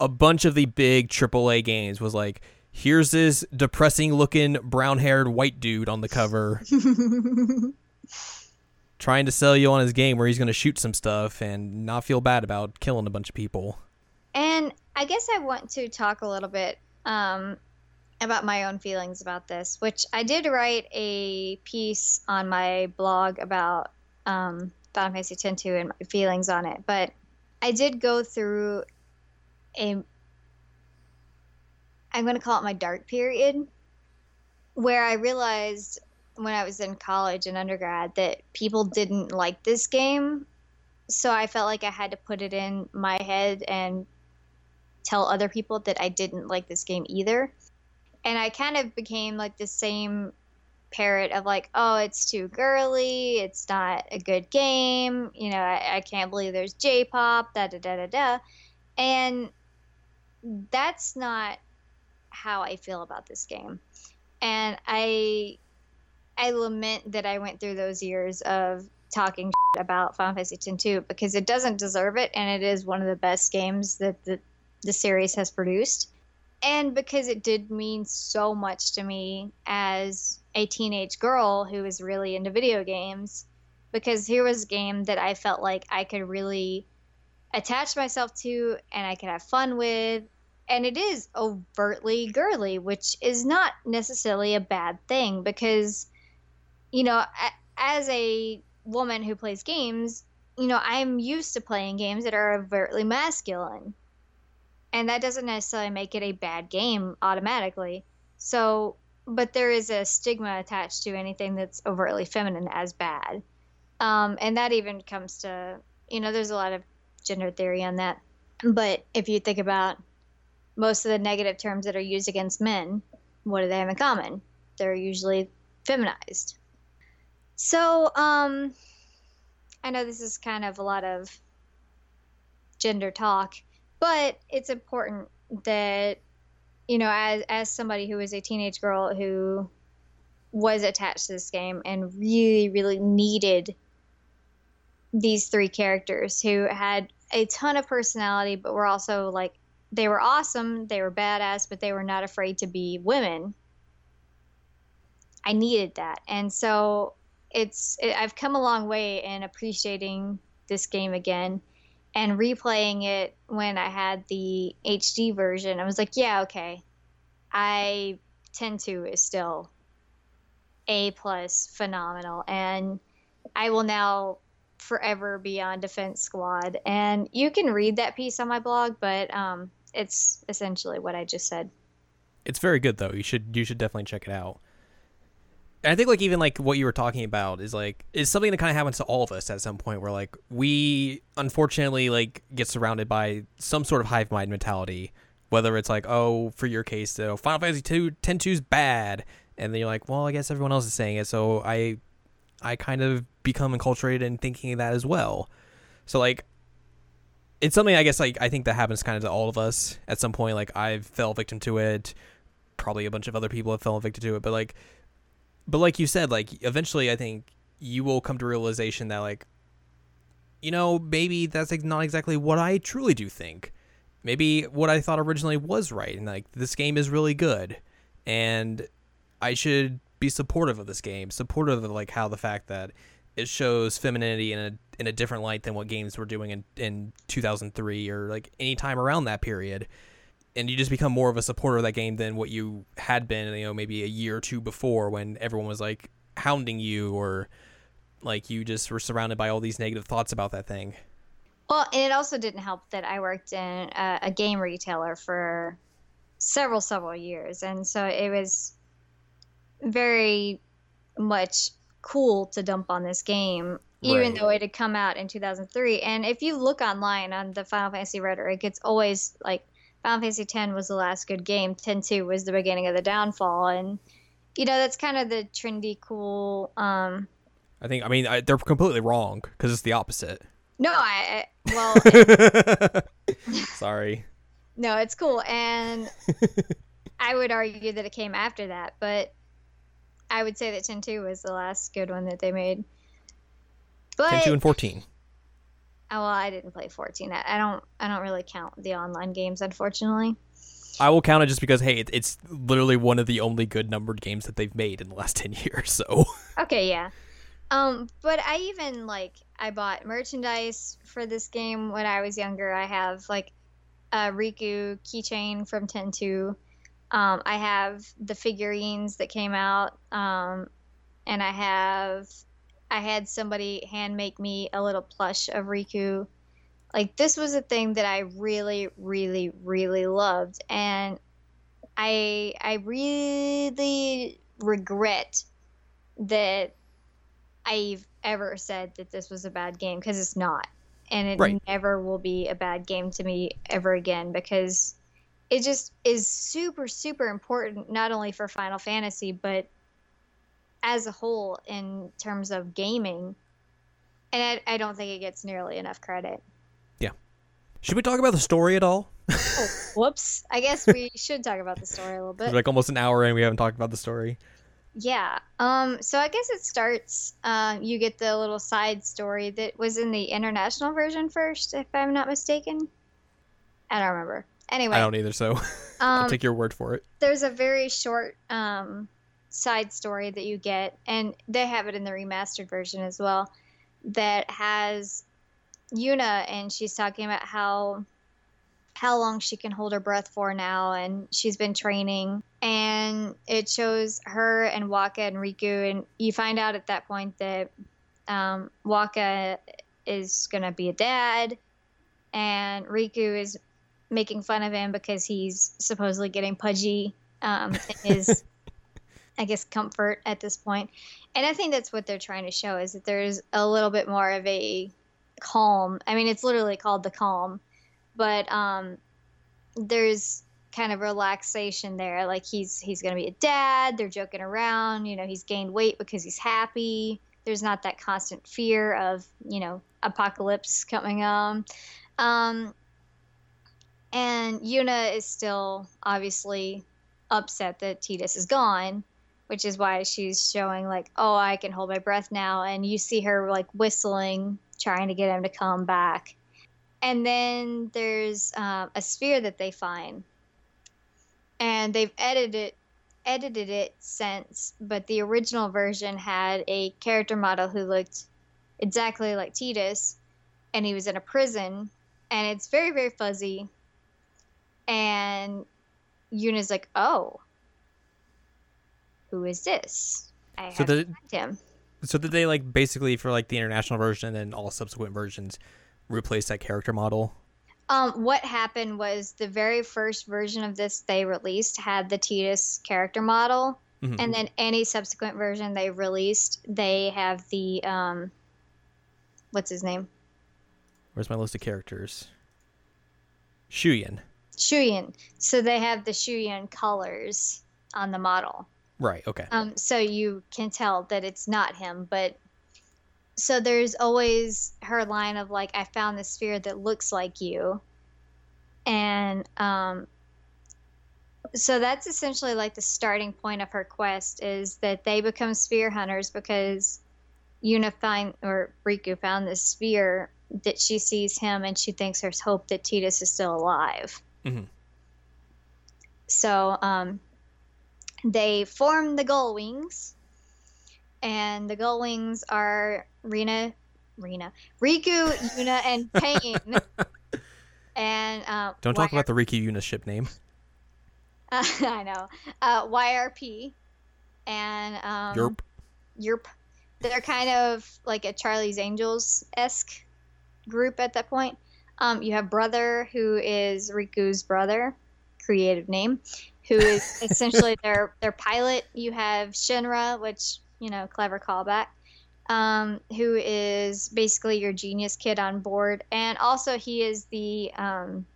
a bunch of the big AAA games was like here's this depressing looking brown-haired white dude on the cover trying to sell you on his game where he's going to shoot some stuff and not feel bad about killing a bunch of people. And I guess I want to talk a little bit um, about my own feelings about this, which I did write a piece on my blog about um, Final Fantasy X 2 and my feelings on it. But I did go through a, I'm going to call it my dark period, where I realized when I was in college and undergrad that people didn't like this game. So I felt like I had to put it in my head and tell other people that I didn't like this game either. And I kind of became like the same parrot of like, oh, it's too girly, it's not a good game, you know, I, I can't believe there's J pop, da da da da da. And that's not how I feel about this game. And I I lament that I went through those years of talking about Final Fantasy X 2 because it doesn't deserve it and it is one of the best games that the, the series has produced. And because it did mean so much to me as a teenage girl who was really into video games, because here was a game that I felt like I could really attach myself to and I can have fun with. And it is overtly girly, which is not necessarily a bad thing because you know, as a woman who plays games, you know, I'm used to playing games that are overtly masculine. And that doesn't necessarily make it a bad game automatically. So, but there is a stigma attached to anything that's overtly feminine as bad. Um, and that even comes to, you know, there's a lot of gender theory on that. But if you think about most of the negative terms that are used against men, what do they have in common? They're usually feminized. So, um, I know this is kind of a lot of gender talk, but it's important that, you know, as, as somebody who is a teenage girl who was attached to this game and really, really needed these three characters who had a ton of personality, but were also like they were awesome, they were badass, but they were not afraid to be women. I needed that. And so it's it, I've come a long way in appreciating this game again and replaying it when I had the HD version. I was like, yeah, okay. I tend to is still a plus phenomenal and I will now forever be on Defense Squad. And you can read that piece on my blog, but um, it's essentially what I just said. It's very good though. You should you should definitely check it out. And I think like even like what you were talking about is like is something that kind of happens to all of us at some point where like we unfortunately like get surrounded by some sort of hive mind mentality whether it's like oh for your case though Final Fantasy 2 10 2 is bad and then you're like well I guess everyone else is saying it so I I kind of become enculturated in thinking that as well. So like it's something I guess like I think that happens kind of to all of us at some point. Like I've fell victim to it. Probably a bunch of other people have fallen victim to it. But like but like you said, like eventually I think you will come to realization that like you know, maybe that's like not exactly what I truly do think. Maybe what I thought originally was right and like this game is really good and I should be supportive of this game, supportive of like how the fact that it shows femininity in a in a different light than what games were doing in in 2003 or like any time around that period. And you just become more of a supporter of that game than what you had been, you know, maybe a year or two before when everyone was like hounding you or like you just were surrounded by all these negative thoughts about that thing. Well, and it also didn't help that I worked in a, a game retailer for several several years, and so it was very much cool to dump on this game even right. though it had come out in 2003 and if you look online on the final fantasy rhetoric it's always like final fantasy 10 was the last good game 10-2 was the beginning of the downfall. And you know that's kind of the trendy cool um i think i mean I, they're completely wrong because it's the opposite. No i, I well sorry. No it's cool. And i would argue that it came after that but I would say that 10 2 was the last good one that they made. But 10 2 and 14. Oh, well, I didn't play 14. I, I don't I don't really count the online games unfortunately. I will count it just because hey, it, it's literally one of the only good numbered games that they've made in the last 10 years, so. Okay, yeah. Um, but I even like I bought merchandise for this game when I was younger. I have like a Rikku keychain from 10-2. Um, I have the figurines that came out, um, and I have I had somebody hand make me a little plush of Rikku. Like this was a thing that I really, really, really loved, and I I really regret that I've ever said that this was a bad game because it's not, and it right. never will be a bad game to me ever again because it just is super super important not only for Final Fantasy but as a whole in terms of gaming. And I, I don't think it gets nearly enough credit. Yeah. Should we talk about the story at all? oh, whoops. I guess we should talk about the story a little bit. like almost an hour in, we haven't talked about the story. Yeah. Um. So I guess it starts. Uh, you get the little side story that was in the international version first, if I'm not mistaken. I don't remember. Anyway, I don't either, so um, I'll take your word for it. There's a very short um, side story that you get, and they have it in the remastered version as well, that has Yuna, and she's talking about how how long she can hold her breath for now, and she's been training, and it shows her and Wakka and Rikku, and you find out at that point that um, Wakka is gonna be a dad, and Rikku is making fun of him because he's supposedly getting pudgy um, in his, I guess, comfort at this point. And I think that's what they're trying to show is that there's a little bit more of a calm. I mean, it's literally called the calm, but um, there's kind of relaxation there. Like he's he's gonna be a dad. They're joking around. You know, he's gained weight because he's happy. There's not that constant fear of you know apocalypse coming on. Um, and Yuna is still obviously upset that Tidus is gone, which is why she's showing like, "Oh, I can hold my breath now." And you see her like whistling, trying to get him to come back. and then there's uh, a sphere that they find, and they've edited it, edited it since, but the original version had a character model who looked exactly like Tidus, and he was in a prison, and it's very very fuzzy, and Yuna's like, oh, who is this? I So the- him. So did they like basically for like the international version and all subsequent versions replace that character model? Um, what happened was the very first version of this they released had the Tidus character model, Mhm. and then any subsequent version they released, they have the um, what's his name, Where's my list of characters? Shuyin. Shuyin. So they have the Shuyin colors on the model. Right. Okay. Um, so you can tell that it's not him, but so there's always her line of like, I found this sphere that looks like you. And um, so that's essentially like the starting point of her quest is that they become sphere hunters because Yuna find or Rikku found this sphere that she sees him and she thinks there's hope that Tidus is still alive. Mhm. So um, they form the Gull Wings, and the Gull Wings are Rena, Rena, Rikku, Yuna, and Paine. and uh, Don't talk about the Riki Yuna ship name. I know uh, YRP and um, Yerp. Yerp. They're kind of like a Charlie's Angels esque group at that point. Um, you have Brother, who is Rikku's brother, creative name, who is essentially their their pilot. You have Shinra, which you know, clever callback, um, who is basically your genius kid on board, and also he is the um,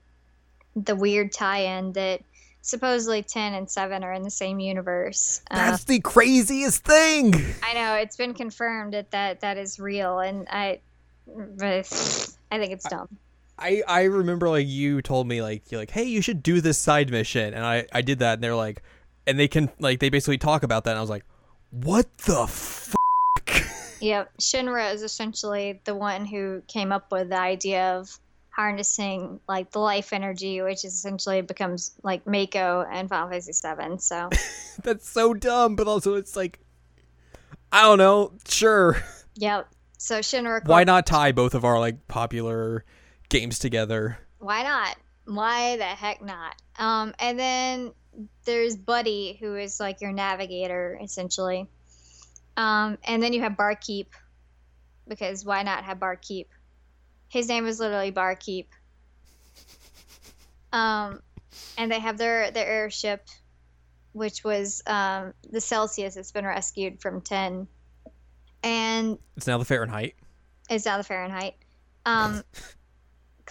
the weird tie-in that supposedly ten and seven are in the same universe. Uh, That's the craziest thing. I know it's been confirmed that that, that is real, and I, but I think it's dumb. I I remember like you told me like you're like hey you should do this side mission and I I did that and they're like and they can like they basically talk about that and I was like what the f- Yep, Shinra is essentially the one who came up with the idea of harnessing like the life energy, which is essentially becomes like Mako and Final Fantasy Seven. So that's so dumb but also it's like I don't know sure yep. So Shinra. why not tie both of our like popular games together Why not? Why the heck not? Um, and then there's Buddy, who is like your navigator, essentially. Um, and then you have Barkeep, because why not have Barkeep? His name is literally Barkeep. Um, and they have their their airship, which was um, the Celsius. It's been rescued from ten, and it's now the Fahrenheit it's now the Fahrenheit. Um,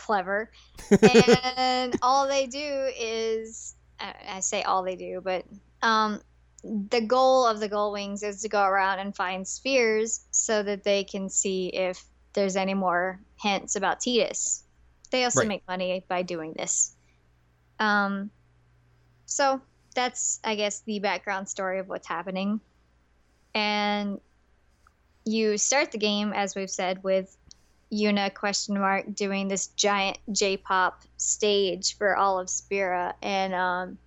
clever. and all they do is, I say all they do, but um, the goal of the Gull Wings is to go around and find spheres so that they can see if there's any more hints about Tidus. They also Right. make money by doing this. Um, so that's, I guess, the background story of what's happening. And you start the game, as we've said, with Yuna question mark doing this giant J-pop stage for all of Spira and um,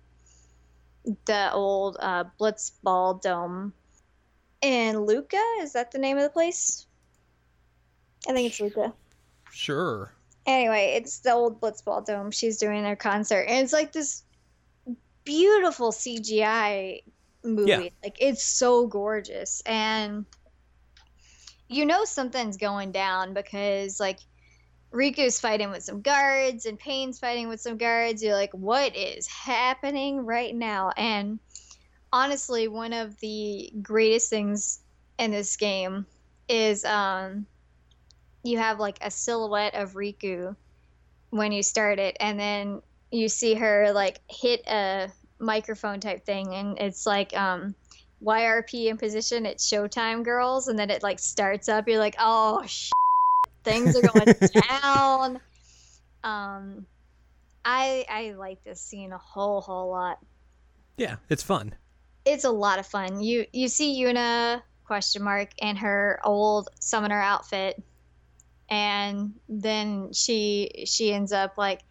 the old uh, Blitzball Dome. And Luca, is that the name of the place? I think it's Luca. sure Anyway, it's the old Blitzball Dome. She's doing their concert, and it's like this beautiful CGI movie. Yeah. Like it's so gorgeous, and you know something's going down because like Rikku's fighting with some guards and Paine's fighting with some guards. You're like, what is happening right now? And honestly, one of the greatest things in this game is um you have like a silhouette of Rikku when you start it, and then you see her like hit a microphone type thing, and it's like um YRP in position. It's Showtime Girls, and then it like starts up. You're like, oh, sh- things are going down. Um, I I like this scene a whole whole lot. yeah it's fun It's a lot of fun. You you see Yuna question mark in her old summoner outfit, and then she she ends up like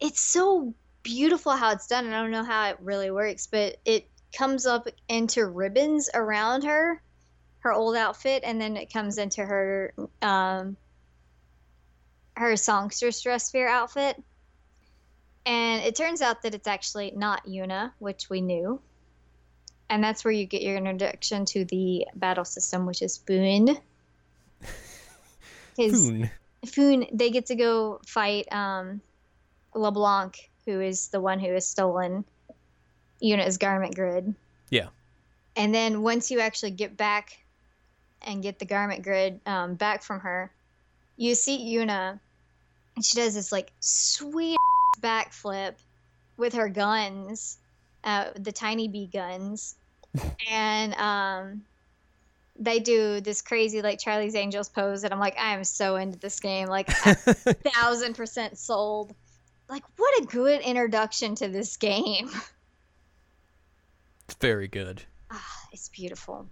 it's so beautiful how it's done. I don't know how it really works, but it comes up into ribbons around her, her old outfit, and then it comes into her um, her songstress dress sphere outfit. And it turns out that it's actually not Yuna, which we knew. And that's where you get your introduction to the battle system, which is Foon. Foon. Foon, they get to go fight um, LeBlanc, who is the one who has stolen Yuna's garment grid. Yeah. And then once you actually get back and get the garment grid um, back from her, you see Yuna, and she does this like sweet backflip with her guns, uh, the tiny bee guns, and um, they do this crazy like Charlie's Angels pose, and I'm like, I am so into this game, like a thousand percent sold. Like, what a good introduction to this game. It's very good. Ah, it's beautiful.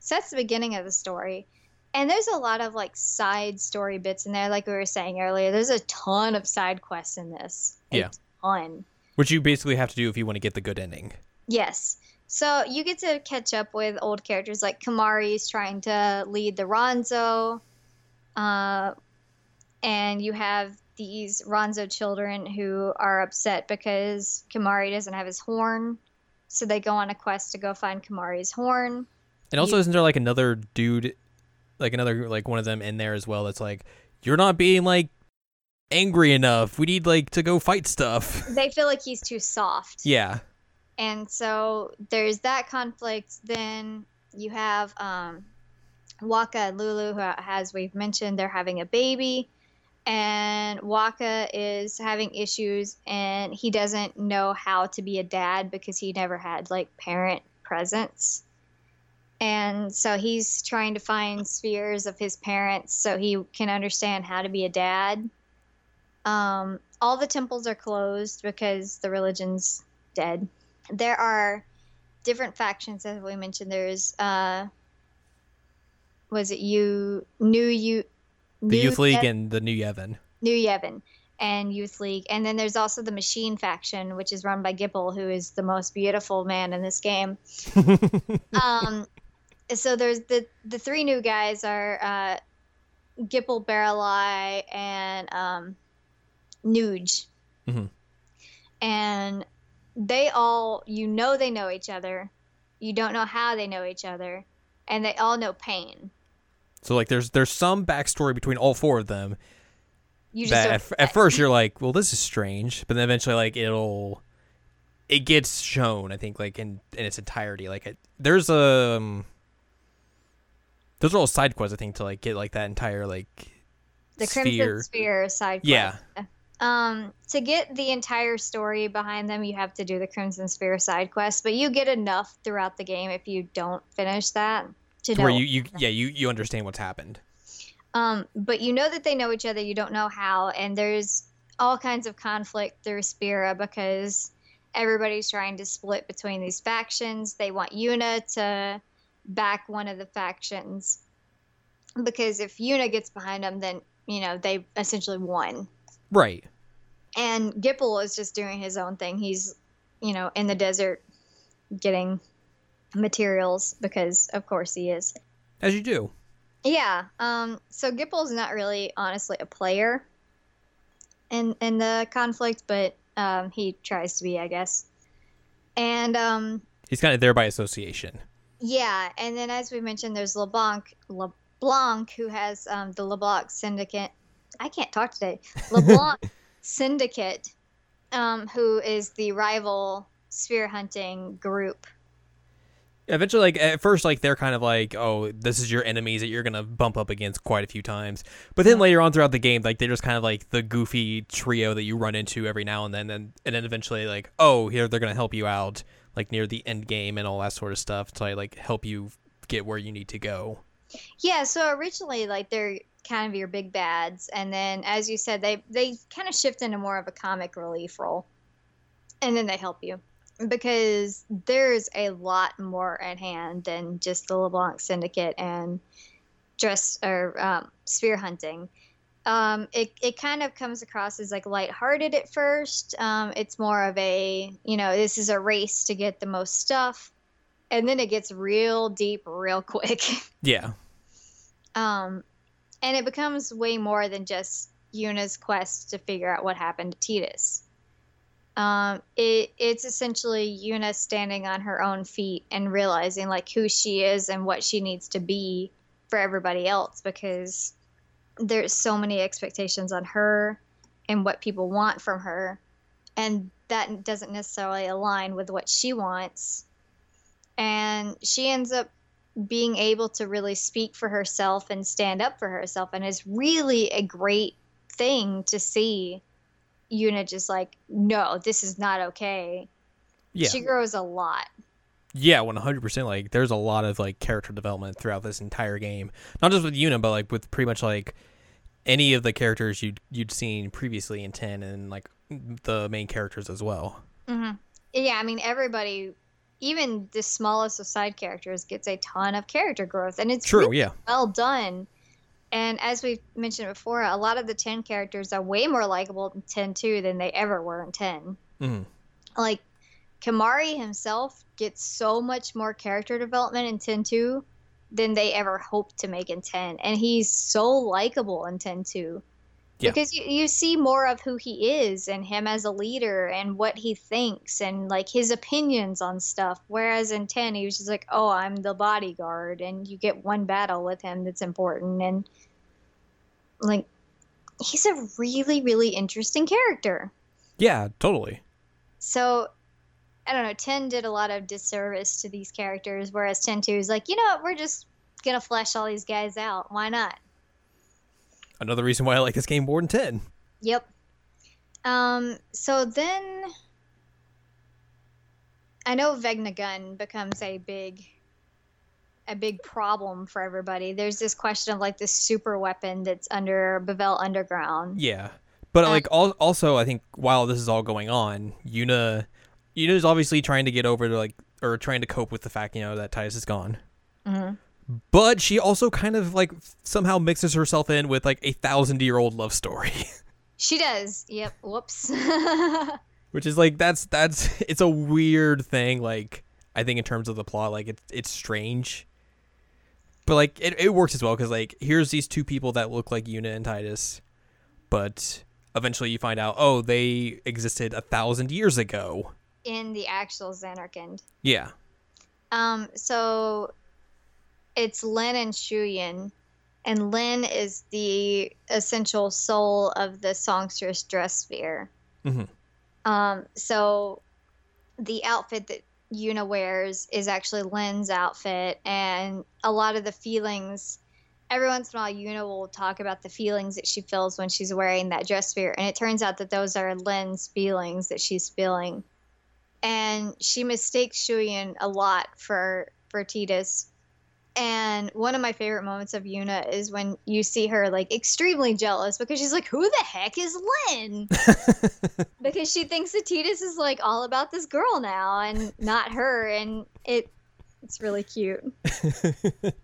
So that's the beginning of the story. And there's a lot of like side story bits in there, like we were saying earlier. There's a ton of side quests in this. A Yeah. ton. Which you basically have to do if you want to get the good ending. Yes. So you get to catch up with old characters like Kimahri's trying to lead the Ronso. Uh, and you have these Ronso children who are upset because Kimahri doesn't have his horn. So they go on a quest to go find Kimahri's horn. And also, isn't there like another dude, like another like one of them in there as well? That's like, you're not being like angry enough. We need like to go fight stuff. They feel like he's too soft. yeah. and so there's that conflict then you have um, Wakka and lulu who as we've mentioned they're having a baby and Wakka is having issues and he doesn't know how to be a dad because he never had like parent presence. And so he's trying to find spheres of his parents so he can understand how to be a dad. Um, all the temples are closed because the religion's dead. There are different factions as we mentioned. There's uh was it you new you The Youth League and the New Yevon. new yevon and youth league. And then there's also the machine faction which is run by Gippal who is the most beautiful man in this game. Um so there's the the three new guys are uh Gippal Baralai and um Nooj. Mhm. and they all you know they know each other. You don't know how they know each other. And they all know Paine So like, there's there's some backstory between all four of them. you just at, f- at first you're like, well, this is strange, but then eventually like it'll, it gets shown. I think like in in its entirety. Like it, there's a. Um, those are all side quests, I think, to like get like that entire like the sphere. crimson sphere side Yeah. quest. um to get the entire story behind them you have to do the crimson sphere side quest but you get enough throughout the game if you don't finish that to know where you, you yeah you you understand what's happened. um but you know that they know each other you don't know how and there's all kinds of conflict through spira because everybody's trying to split between these factions they want yuna to back one of the factions because if yuna gets behind them then you know they essentially won Right. and Gippal is just doing his own thing. He's, you know, in the desert getting materials because, of course, he is. As you do. Yeah. Um. So Gippal's not really, honestly, a player in in the conflict, but um, he tries to be, I guess. And um, He's kind of there by association. yeah, and then as we mentioned, there's LeBlanc, LeBlanc, who has um, the LeBlanc Syndicate. I can't talk today. LeBlanc Syndicate, um, who is the rival sphere hunting group. Eventually, like at first, like they're kind of like, oh, this is your enemies that you're gonna bump up against quite a few times. But then later on throughout the game, like they're just kind of like the goofy trio that you run into every now and then, and and then eventually, like, oh, here they're gonna help you out, like near the end game and all that sort of stuff to like help you get where you need to go. Yeah, so originally, like they're kind of your big bads, and then as you said, they they kind of shift into more of a comic relief role, and then they help you because there's a lot more at hand than just the LeBlanc Syndicate and dress or um, sphere hunting. Um, it it kind of comes across as like lighthearted at first. Um, it's more of a you know this is a race to get the most stuff, and then it gets real deep real quick. Yeah. um, and it becomes way more than just Yuna's quest to figure out what happened to Tidus. Um, it it's essentially Yuna standing on her own feet and realizing like who she is and what she needs to be for everybody else because there's so many expectations on her and what people want from her. And that doesn't necessarily align with what she wants. And she ends up being able to really speak for herself and stand up for herself. And it's really a great thing to see Yuna just like no this is not okay Yeah. she grows a lot Yeah, one hundred percent. Like, there's a lot of like character development throughout this entire game. Not just with Yuna, but like with pretty much like any of the characters you'd you'd seen previously in ten, and like the main characters as well. hmm Yeah, I mean everybody, even the smallest of side characters, gets a ton of character growth, and it's True. really Yeah. well done. And as we've mentioned before, a lot of the ten characters are way more likable in ten two than they ever were in ten. hmm Like Kamari himself gets so much more character development in ten two than they ever hoped to make in ten, and he's so likable in ten two Yeah. because you, you see more of who he is and him as a leader and what he thinks and like his opinions on stuff whereas in 10 he was just like oh i'm the bodyguard and you get one battle with him that's important and like he's a really really interesting character Yeah. Totally. so i don't know 10 did a lot of disservice to these characters whereas 10 2 is like you know what we're just gonna flesh all these guys out why not Another reason why I like this game more than ten. Yep. Um, so then I know Vegnagun becomes a big a big problem for everybody. There's this question of like this super weapon that's under Bevelle Underground. Yeah. But Uh, like al- also, I think while this is all going on, Yuna, Yuna's obviously trying to get over to like or trying to cope with the fact you know that Tidus is gone. Mhm. But she also kind of like somehow mixes herself in with like a thousand year old love story. She does. Yep. Whoops. which is like that's that's it's a weird thing like i think in terms of the plot like it's it's strange but like it, it works as well because like here's these two people that look like Yuna and Tidus but eventually you find out oh they existed a thousand years ago In the actual Zanarkand. yeah Um, so it's Lin and Shuyin, and Lin is the essential soul of the songstress dress sphere. Mhm. Um, so the outfit that Yuna wears is actually Lin's outfit, and a lot of the feelings. Every once in a while, Yuna will talk about the feelings that she feels when she's wearing that dress sphere, and it turns out that those are Lin's feelings that she's feeling and she mistakes Shuyin a lot for for Tidus. And one of my favorite moments of Yuna is when you see her like extremely jealous because she's like, "Who the heck is Lin?" because she thinks that Tidus is like all about this girl now and not her, and it it's really cute.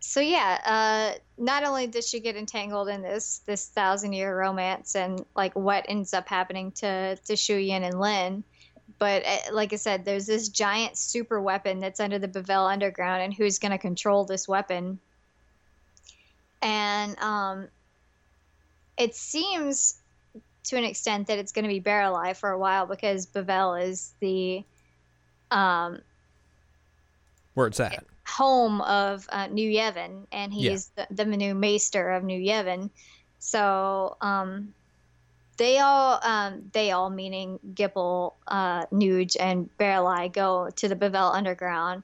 so yeah, uh, not only does she get entangled in this this thousand year romance and like what ends up happening to to Shuyin and Lin, but uh, like I said, there's this giant super weapon that's under the Bevelle Underground, and who's going to control this weapon? And um, it seems to an extent that it's going to be Baralai for a while because Bevelle is the um, where it's at home of uh, New Yevon, and Yeah. he's the, the new maester of New Yevon. So um, they all, um, they all meaning Gippal, uh, Nooj, and Baralai go to the Bevelle Underground,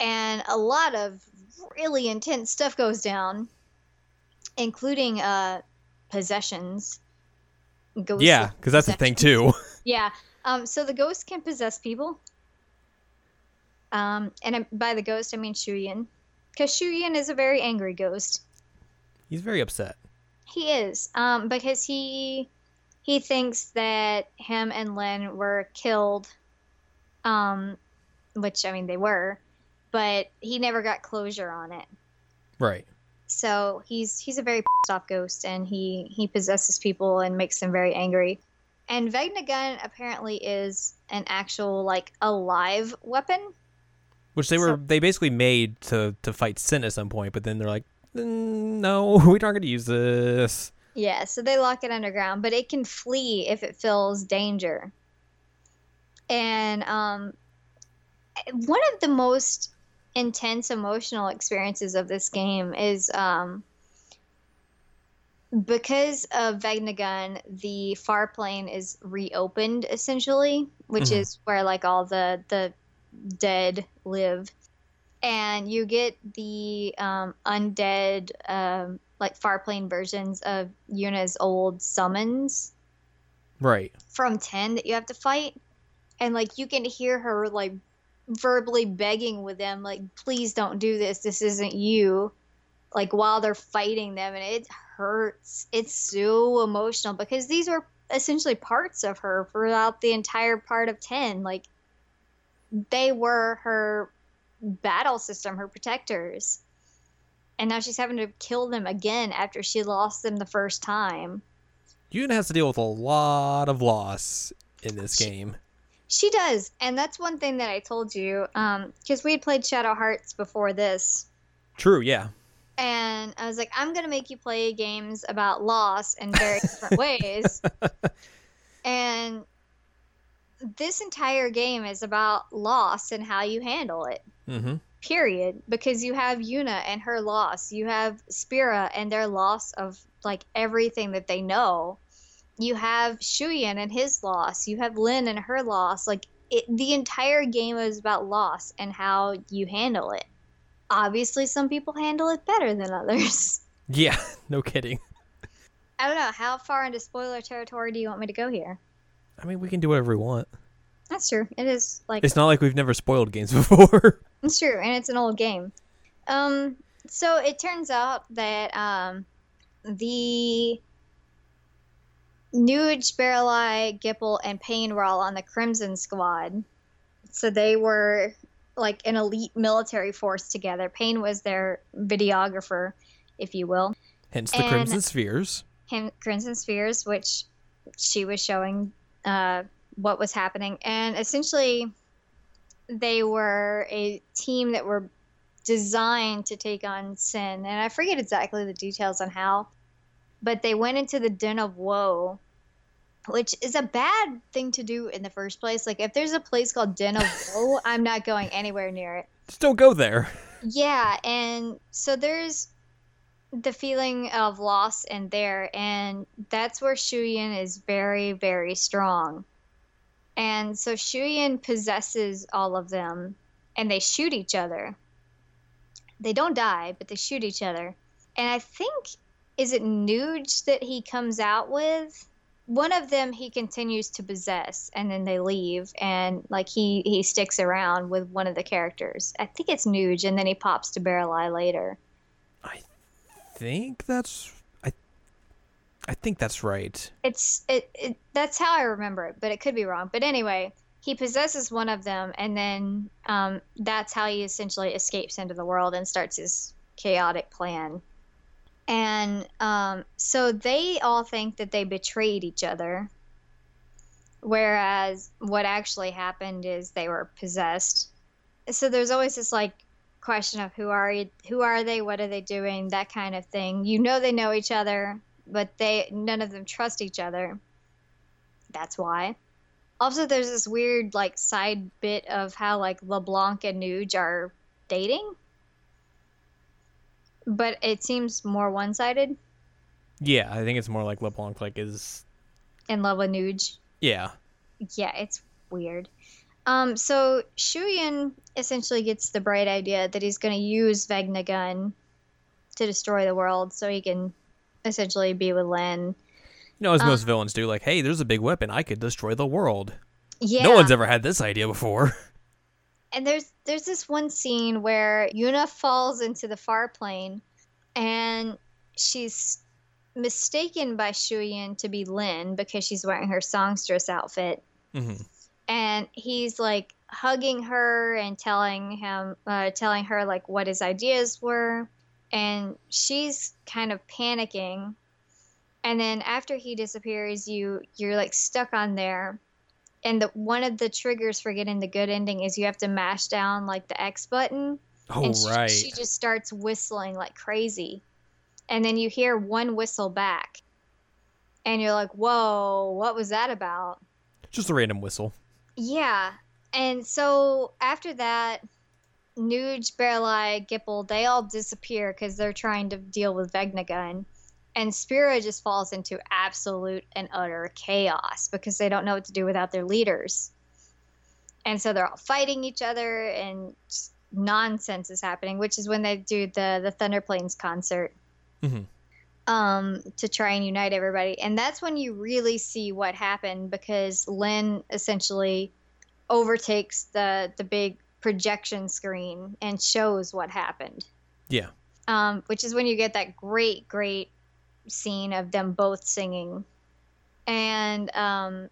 and a lot of really intense stuff goes down, including uh, possessions. Ghost yeah because that's the thing too yeah. Um, so the ghost can possess people. Um, and by the ghost, I mean Shuyin. Because Shuyin is a very angry ghost. he's very upset He is. Um, because he he thinks that him and Lynn were killed. Um, which I mean they were, but he never got closure on it. right So he's he's a very pissed off ghost, and he he possesses people and makes them very angry. And Vegnagun apparently is an actual like alive weapon. Which they were they basically made to to fight Sin at some point, but then they're like, "Mm, no, we aren't going to use this. Yeah, so they lock it underground, but it can flee if it feels danger. And um, one of the most intense emotional experiences of this game is um, because of Vegnagun, the far plane is reopened essentially, which Mhm. is where like all the the dead live, and you get the um, undead um, like far plane versions of Yuna's old summons Right. from 10 that you have to fight. And like you can hear her like verbally begging with them like please don't do this. This isn't you. Like while they're fighting them and it hurts. It's so emotional because these were essentially parts of her throughout the entire part of 10 like they were her battle system her protectors and now she's having to kill them again after she lost them the first time Yuna has to deal with a lot of loss in this game. She does, and that's one thing that I told you, because we had played Shadow Hearts before this, True, yeah. and I was like, I'm gonna make you play games about loss in very different ways, and this entire game is about loss and how you handle it. Mm-hmm. Period. Because you have Yuna and her loss, you have Spira and their loss of like everything that they know. You have Shuyin and his loss. You have Lin and her loss. Like it, the entire game is about loss and how you handle it. Obviously, some people handle it better than others. Yeah, no kidding. I don't know. How far into spoiler territory do you want me to go here? I mean, we can do whatever we want. That's true. It is like It's not like we've never spoiled games before. It's true, and it's an old game. Um, so it turns out that um, the Nooj, Baralai, Gippal, and Paine were all on the Crimson Squad. So they were like an elite military force together. Paine was their videographer, if you will. Hence the And- Crimson Spheres. Him, Crimson Spheres, which she was showing uh, what was happening. And essentially, they were a team that were designed to take on Sin. And I forget exactly the details on how, but they went into the Den of Woe, which is a bad thing to do in the first place. Like, if there's a place called Den of Woe, I'm not going anywhere near it. Just don't go there. Yeah, and so there's the feeling of loss in there, and that's where Shuyin is very, very strong. And so Shuyin possesses all of them, and they shoot each other. They don't die, but they shoot each other. And I think, is it Nooj that he comes out with? One of them he continues to possess, and then they leave, and like he he sticks around with one of the characters. I think it's Nooj, and then he pops to Baralai later. I think that's I think that's right. It's it, it that's how I remember it, but it could be wrong. But anyway, he possesses one of them, and then um, that's how he essentially escapes into the world and starts his chaotic plan. And um, so they all think that they betrayed each other, whereas what actually happened is they were possessed. So there's always this like question of who are you, who are they, what are they doing, that kind of thing. You know they know each other, but they none of them trust each other. That's why. Also, there's this weird like side bit of how like LeBlanc and Nooj are dating, but it seems more one-sided Yeah, I think it's more like LeBlanc like is in love with Nooj. yeah. Yeah, it's weird. Um, so Shuyin essentially gets the bright idea that he's going to use Vegnagun to destroy the world, so he can essentially be with Len. You know, as most villains do, like, hey, there's a big weapon, I could destroy the world. Yeah. No one's ever had this idea before. and there's there's this one scene where Yuna falls into the far plane and she's mistaken by Shuyin to be Lin because she's wearing her songstress outfit hmm and he's like hugging her and telling him uh, telling her like what his ideas were and she's kind of panicking. And then after he disappears, you you're like stuck on there. And the one of the triggers for getting the good ending is you have to mash down like the X button. Oh and she, right. she just starts whistling like crazy. And then you hear one whistle back. And you're like, whoa, what was that about? Just a random whistle. Yeah. And so after that, Nooj, Baralai, Gippal, they all disappear because they're trying to deal with Vegnagun. And Spira just falls into absolute and utter chaos because they don't know what to do without their leaders. And so they're all fighting each other and nonsense is happening, which is when they do the, the Thunder Plains concert hmm um, to try and unite everybody. And that's when you really see what happened because Lynn essentially overtakes the the big projection screen and shows what happened. Yeah. Um, which is when you get that great, great scene of them both singing. And um,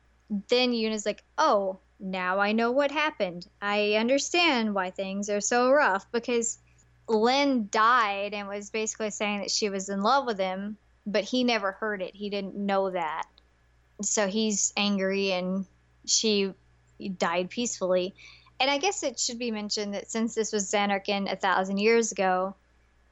then Yuna's like, oh, now I know what happened. I understand why things are so rough because Lynn died and was basically saying that she was in love with him, but he never heard it. He didn't know that. So he's angry and she died peacefully. And I guess it should be mentioned that since this was Zanarkand a thousand years ago,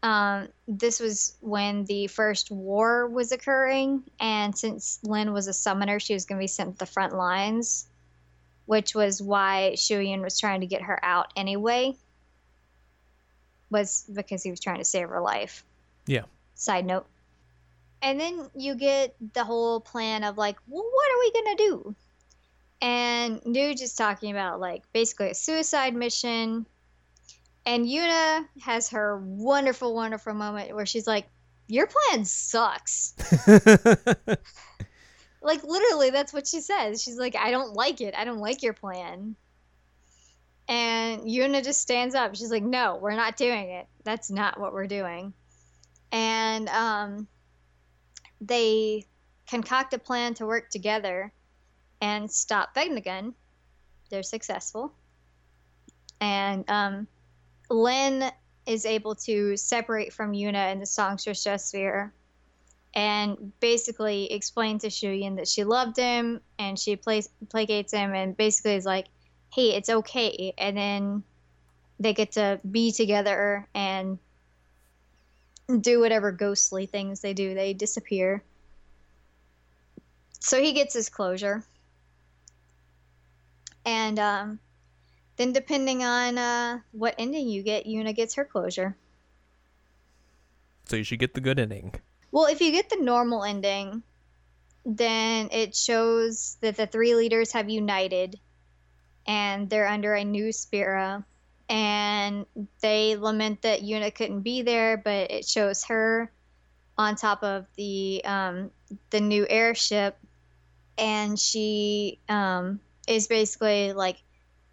um, this was when the first war was occurring. And since Lynn was a summoner, she was going to be sent to the front lines, which was why Shuyin was trying to get her out anyway was because he was trying to save her life. Yeah. Side note. And then you get the whole plan of like, well, what are we gonna do? And Nooj is talking about like basically a suicide mission. And Yuna has her wonderful, wonderful moment where she's like, Your plan sucks. like literally that's what she says. She's like, I don't like it. I don't like your plan. And Yuna just stands up. She's like, "No, we're not doing it. That's not what we're doing." And um, they concoct a plan to work together and stop Vegnagun. They're successful, and um, Lynn is able to separate from Yuna in the Songstress sphere and basically explain to Shuyin that she loved him and she plays, placates him and basically is like, hey, it's okay. And then they get to be together and do whatever ghostly things they do. They disappear. So he gets his closure. And um, then, depending on uh, what ending you get, Yuna gets her closure. so you should get the good ending. Well, if you get the normal ending, then it shows that the three leaders have united and they're under a new Spira. And they lament that Yuna couldn't be there, but it shows her on top of the um, the new airship, and she um, is basically like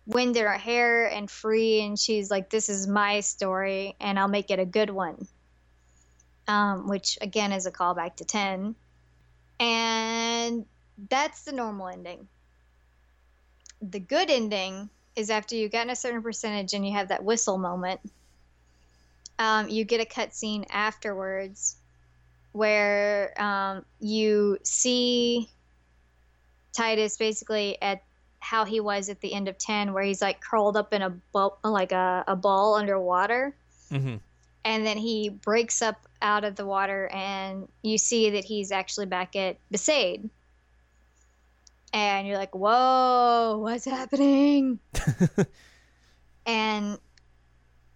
wind in her hair and free, and she's like, "This is my story, and I'll make it a good one." Um, which again is a callback to ten, and that's the normal ending the good ending is after you've gotten a certain percentage and you have that whistle moment. Um, you get a cutscene afterwards where um, you see Tidus basically at how he was at the end of 10 where he's like curled up in a bu- like a, a ball underwater Mm-hmm. and then he breaks up out of the water and you see that he's actually back at Besaid. And you're like, whoa, what's happening? and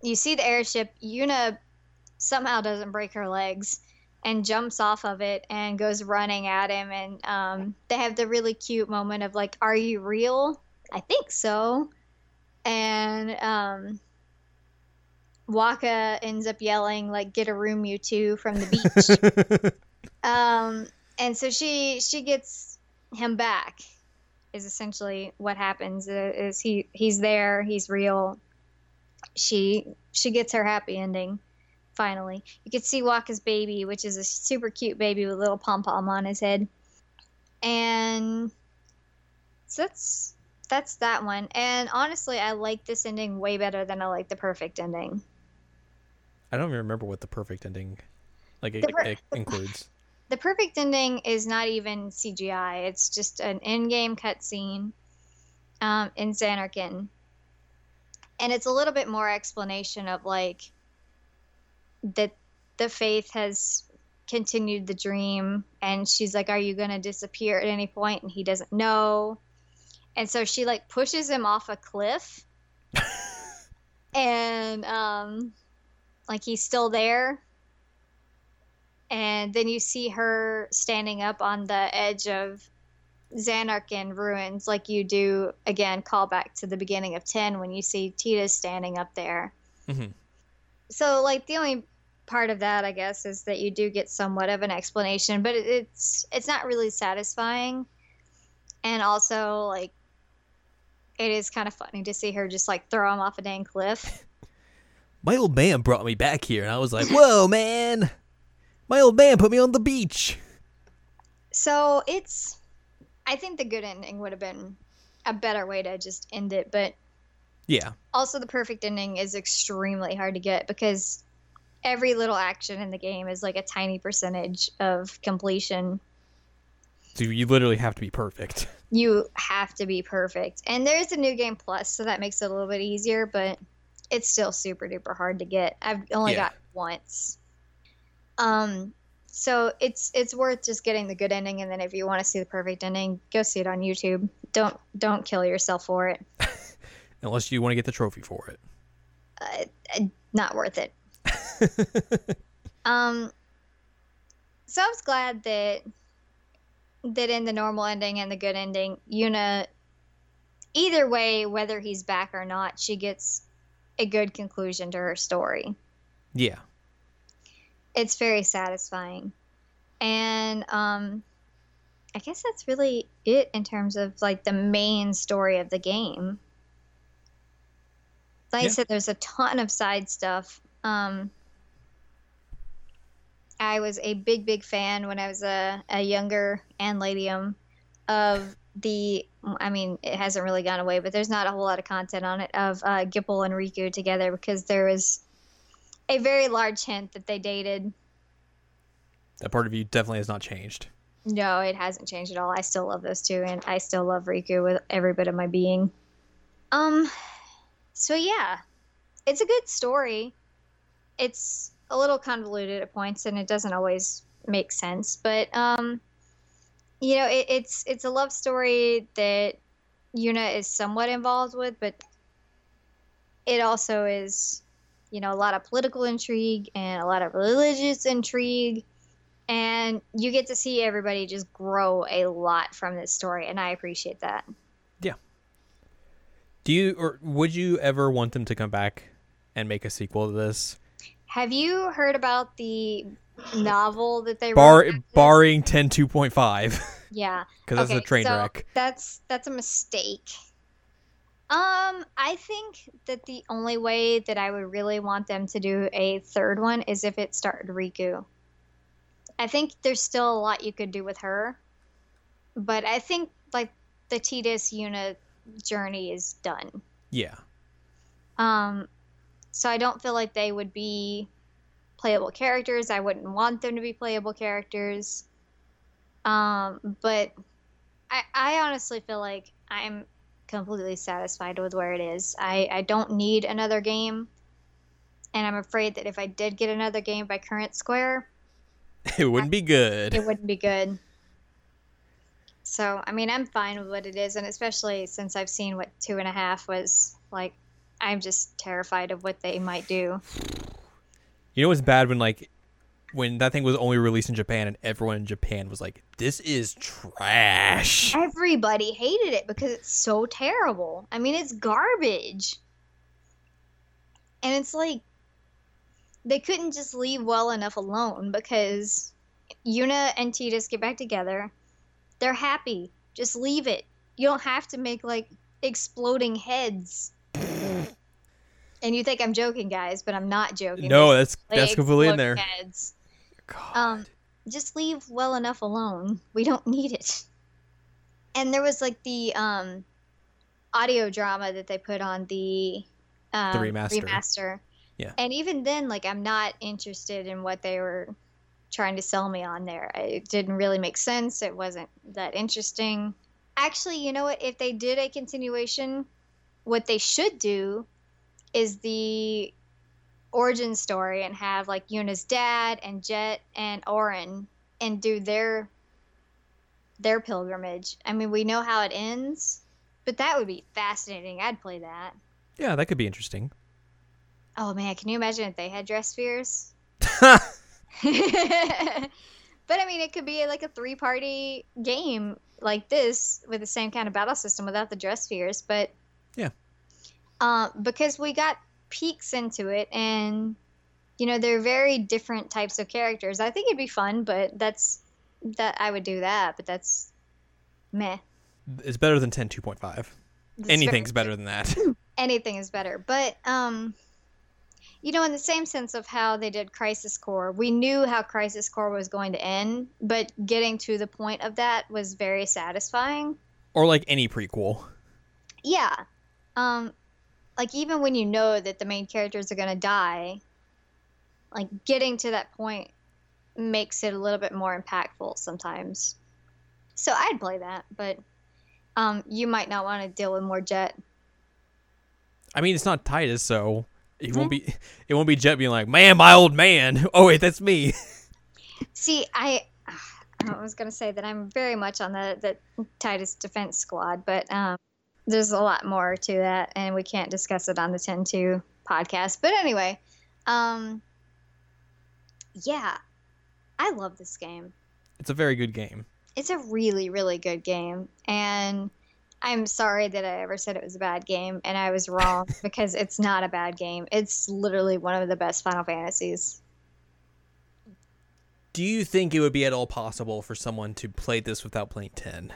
you see the airship. Yuna somehow doesn't break her legs and jumps off of it and goes running at him. And um, they have the really cute moment of like, "Are you real?" I think so. And um, Wakka ends up yelling like, "Get a room, you two!" from the beach. um, and so she she gets him back. Is essentially what happens. uh, Is he he's there? He's real. She she gets her happy ending. Finally, you can see Wakka's baby, which is a super cute baby with a little pom pom on his head, and so that's that's that one. And honestly, I like this ending way better than I like the perfect ending. I don't even remember what the perfect ending like it, per- it includes. the perfect ending is not even CGI. It's just an in-game cutscene um, in Zanarkand, and it's a little bit more explanation of like that the fayth has continued the dream, and she's like, "Are you gonna disappear at any point?" And he doesn't know, and so she like pushes him off a cliff, and um, like he's still there and then you see her standing up on the edge of Zanarkand ruins, like you do again. Call back to the beginning of ten when you see Tidus standing up there. hmm So, like the only part of that, I guess, is that you do get somewhat of an explanation, but it, it's it's not really satisfying, and also like it is kind of funny to see her just like throw him off a dang cliff. My old man brought me back here, and I was like, "Whoa, man! My old man put me on the beach." So it's, I think the good ending would have been a better way to just end it, but Yeah, also the perfect ending is extremely hard to get because every little action in the game is like a tiny percentage of completion. so you literally have to be perfect. You have to be perfect. And there's a new game plus, so that makes it a little bit easier, but it's still super duper hard to get. I've only Yeah. got once. Um so it's it's worth just getting the good ending and then if you want to see the perfect ending, go see it on YouTube. Don't don't kill yourself for it. Unless you want to get the trophy for it. uh, uh, not worth it. um, so I was glad that that in the normal ending and the good ending, Yuna, either way, whether he's back or not, she gets a good conclusion to her story. Yeah, It's very satisfying, and um, I guess that's really it in terms of like the main story of the game. Like I said, there's a ton of side stuff. Um, I was a big, big fan when I was a, a younger Anladium of the. I mean, it hasn't really gone away, but there's not a whole lot of content on it of uh, Gippal and Rikku together because there was a very large hint that they dated. that part of you definitely has not changed. No, it hasn't changed at all. I still love those two, and I still love Rikku with every bit of my being. Um, so yeah, it's a good story. It's a little convoluted at points, and it doesn't always make sense. But um, you know, it, it's it's a love story that Yuna is somewhat involved with, but it also is, you know, a lot of political intrigue and a lot of religious intrigue and you get to see everybody just grow a lot from this story and i appreciate that Yeah. Do you or would you ever want them to come back and make a sequel to this? Have you heard about the novel that they Bar wrote after this? barring 10 2.5 yeah because that's a train so wreck. that's that's a mistake um i think that the only way that i would really want them to do a third one is if it started Rikku i think there's still a lot you could do with her but i think like the Tidus Yuna journey is done Yeah. Um, so I don't feel like they would be playable characters. I wouldn't want them to be playable characters. Um, but I, I honestly feel like I'm completely satisfied with where it is. I, I don't need another game. And I'm afraid that if I did get another game by Current Square, It wouldn't be good. it wouldn't be good. So, I mean, I'm fine with what it is. And especially since I've seen what two and a half was like, I'm just terrified of what they might do. You know what's bad when like when that thing was only released in Japan and everyone in Japan was like, "This is trash." Everybody hated it because it's so terrible. I mean, it's garbage. And it's like they couldn't just leave well enough alone because Yuna and Tidus get back together. They're happy. Just leave it. You don't have to make like exploding heads. And you think I'm joking, guys, but I'm not joking. No, There's that's that's completely in there. Heads. God. Um, just leave well enough alone. We don't need it. And there was like the um, audio drama that they put on the, um, remaster. remaster Yeah. And even then, like I'm not interested in what they were trying to sell me on there. It didn't really make sense. It wasn't that interesting. Actually, you know what? If they did a continuation, what they should do is the origin story and have like Yuna's dad and Jecht and Auron and do their their pilgrimage. I mean, we know how it ends, but that would be fascinating. I'd play that. Yeah, that could be interesting. Oh man, can you imagine if they had dress spheres? but I mean, it could be like a three party game like this with the same kind of battle system without the dress spheres. But Yeah. Uh, because we got peeks into it, and you know they're very different types of characters. I think it'd be fun, but that's that I would do that. But that's meh. It's better than 10 2.5. That's Anything's very- better than that. anything is better. But um you know, in the same sense of how they did Crisis Core, we knew how Crisis Core was going to end, but getting to the point of that was very satisfying. or like any prequel. Yeah. Um like even when you know that the main characters are going to die, like getting to that point makes it a little bit more impactful sometimes. So I'd play that, but um you might not want to deal with more Jecht. I mean, it's not Tidus, so it won't be it won't be Jecht being like, "Man, my old man." Oh wait, that's me. See, I I was gonna say that I'm very much on the the Tidus Defense Squad, but um, there's a lot more to that, and we can't discuss it on the 10-2 podcast. But anyway, um, yeah, I love this game. It's a very good game. It's a really really good game, and I'm sorry that I ever said it was a bad game, and I was wrong because it's not a bad game. It's literally one of the best Final Fantasies. Do you think it would be at all possible for someone to play this without playing 10?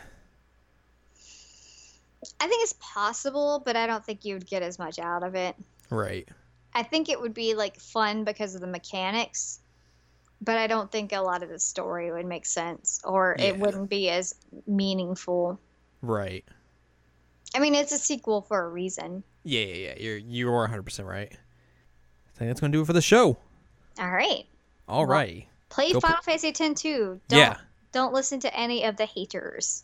I think it's possible, but I don't think you would get as much out of it. Right. I think it would be like fun because of the mechanics, but I don't think a lot of the story would make sense or Yeah. it wouldn't be as meaningful. Right. I mean, it's a sequel for a reason. Yeah, yeah, yeah. You're you are 100% right. I think that's going to do it for the show. All right. All Well- right. Play Go Final Fantasy X-2. Don't, Yeah. Don't listen to any of the haters.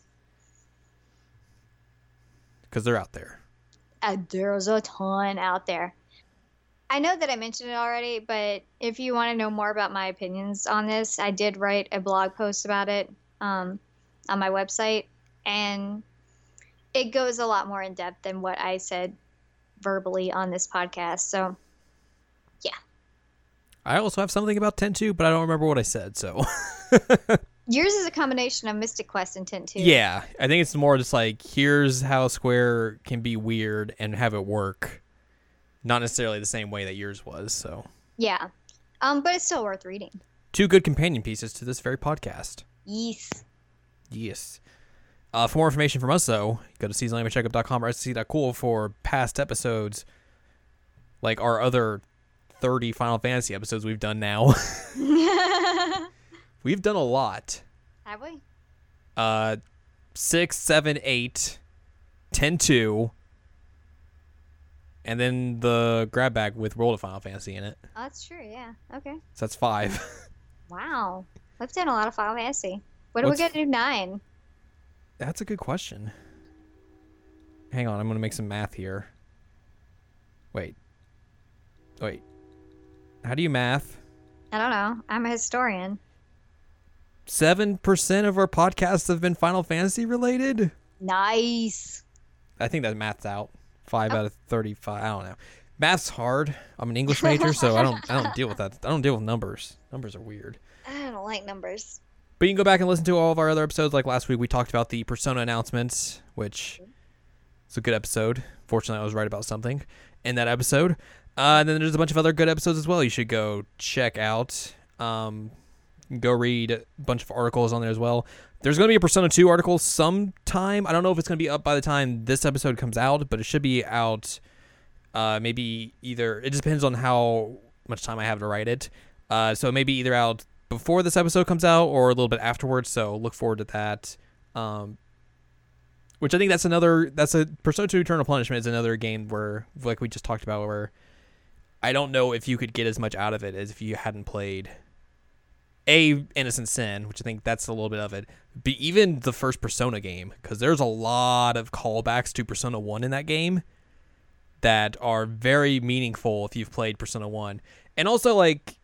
Cuz they're out there. Uh, there's a ton out there. I know that I mentioned it already, but if you want to know more about my opinions on this, I did write a blog post about it um, on my website, and it goes a lot more in depth than what I said verbally on this podcast. So, yeah. I also have something about 10 too, but I don't remember what I said, so. yours is a combination of Mystic Quest and Tint 2. yeah, I think it's more just like here's how Square can be weird and have it work. Not necessarily the same way that yours was, so. Yeah. Um, but it's still worth reading. Two good companion pieces to this very podcast. Yes. Yes. Uh, for more information from us, though, go to seasonlanguagecheckup.com or sc.cool for past episodes, like our other 30 Final Fantasy episodes we've done now. We've done a lot. Have we? Uh, 6, 7, 8, 10, 2, and then the grab bag with World of Final Fantasy in it. Oh, that's true. Yeah. Okay. So that's five. Wow. We've done a lot of Final Fantasy. What are What's- we to do? Nine. That's a good question. Hang on, I'm gonna make some math here. Wait. Wait. How do you math? I don't know. I'm a historian. Seven percent of our podcasts have been Final Fantasy related. Nice. I think that math's out. Five out of thirty-five. I don't know. Math's hard. I'm an English major, so I don't. I don't deal with that. I don't deal with numbers. Numbers are weird. I don't like numbers. But you can go back and listen to all of our other episodes. Like last week, we talked about the Persona announcements, which is a good episode. Fortunately, I was right about something in that episode. Uh, and then there's a bunch of other good episodes as well. You should go check out. Um, go read a bunch of articles on there as well. There's going to be a Persona 2 article sometime. I don't know if it's going to be up by the time this episode comes out, but it should be out. Uh, maybe either it just depends on how much time I have to write it. Uh, so maybe either out before this episode comes out or a little bit afterwards. So look forward to that. Um, which I think that's another that's a Persona 2 Eternal Punishment is another game where like we just talked about where I don't know if you could get as much out of it as if you hadn't played a Innocent Sin, which I think that's a little bit of it. But even the first Persona game, because there's a lot of callbacks to Persona One in that game that are very meaningful if you've played Persona One, and also like,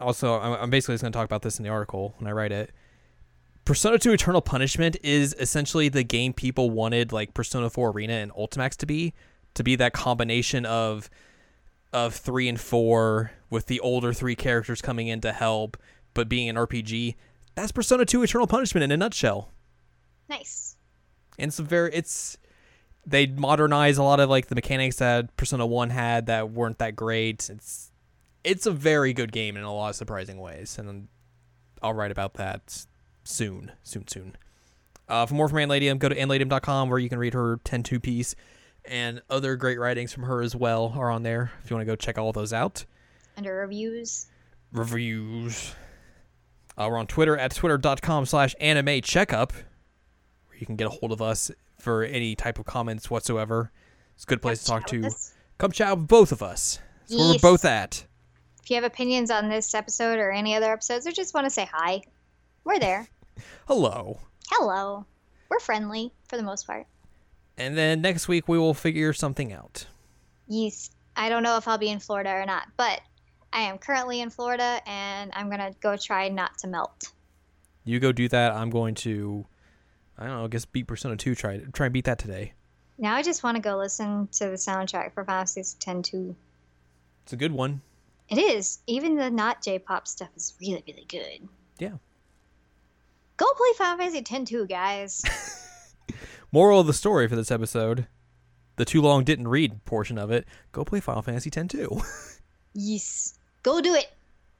also I'm basically just gonna talk about this in the article when I write it. Persona 2 Eternal Punishment is essentially the game people wanted like Persona 4 Arena and Ultimax to be, to be that combination of of 3 and 4 with the older 3 characters coming in to help but being an RPG. That's Persona 2 Eternal Punishment in a nutshell. Nice. And it's a very it's they modernize a lot of like the mechanics that Persona 1 had that weren't that great. It's it's a very good game in a lot of surprising ways and I'll write about that soon, soon, soon. Uh, for more from Ann Ladium, go to annladium.com where you can read her 10-2 piece and other great writings from her as well are on there if you want to go check all those out. Under reviews. Reviews. Uh, we're on Twitter at twitter.com slash anime checkup where you can get a hold of us for any type of comments whatsoever. It's a good place to talk to. Come chat with both of us. That's where we're both at. If you have opinions on this episode or any other episodes, or just want to say hi, we're there. Hello. Hello. We're friendly for the most part. And then next week we will figure something out. Yes. I don't know if I'll be in Florida or not, but I am currently in Florida and I'm going to go try not to melt. You go do that. I'm going to, I don't know, I guess beat Persona 2. Try try and beat that today. Now I just want to go listen to the soundtrack for Final Fantasy X 2. It's a good one. It is. Even the not J-pop stuff is really, really good. Yeah. Go play Final Fantasy X 2, guys. Moral of the story for this episode the too long didn't read portion of it go play Final Fantasy X 2. yes. Go do it.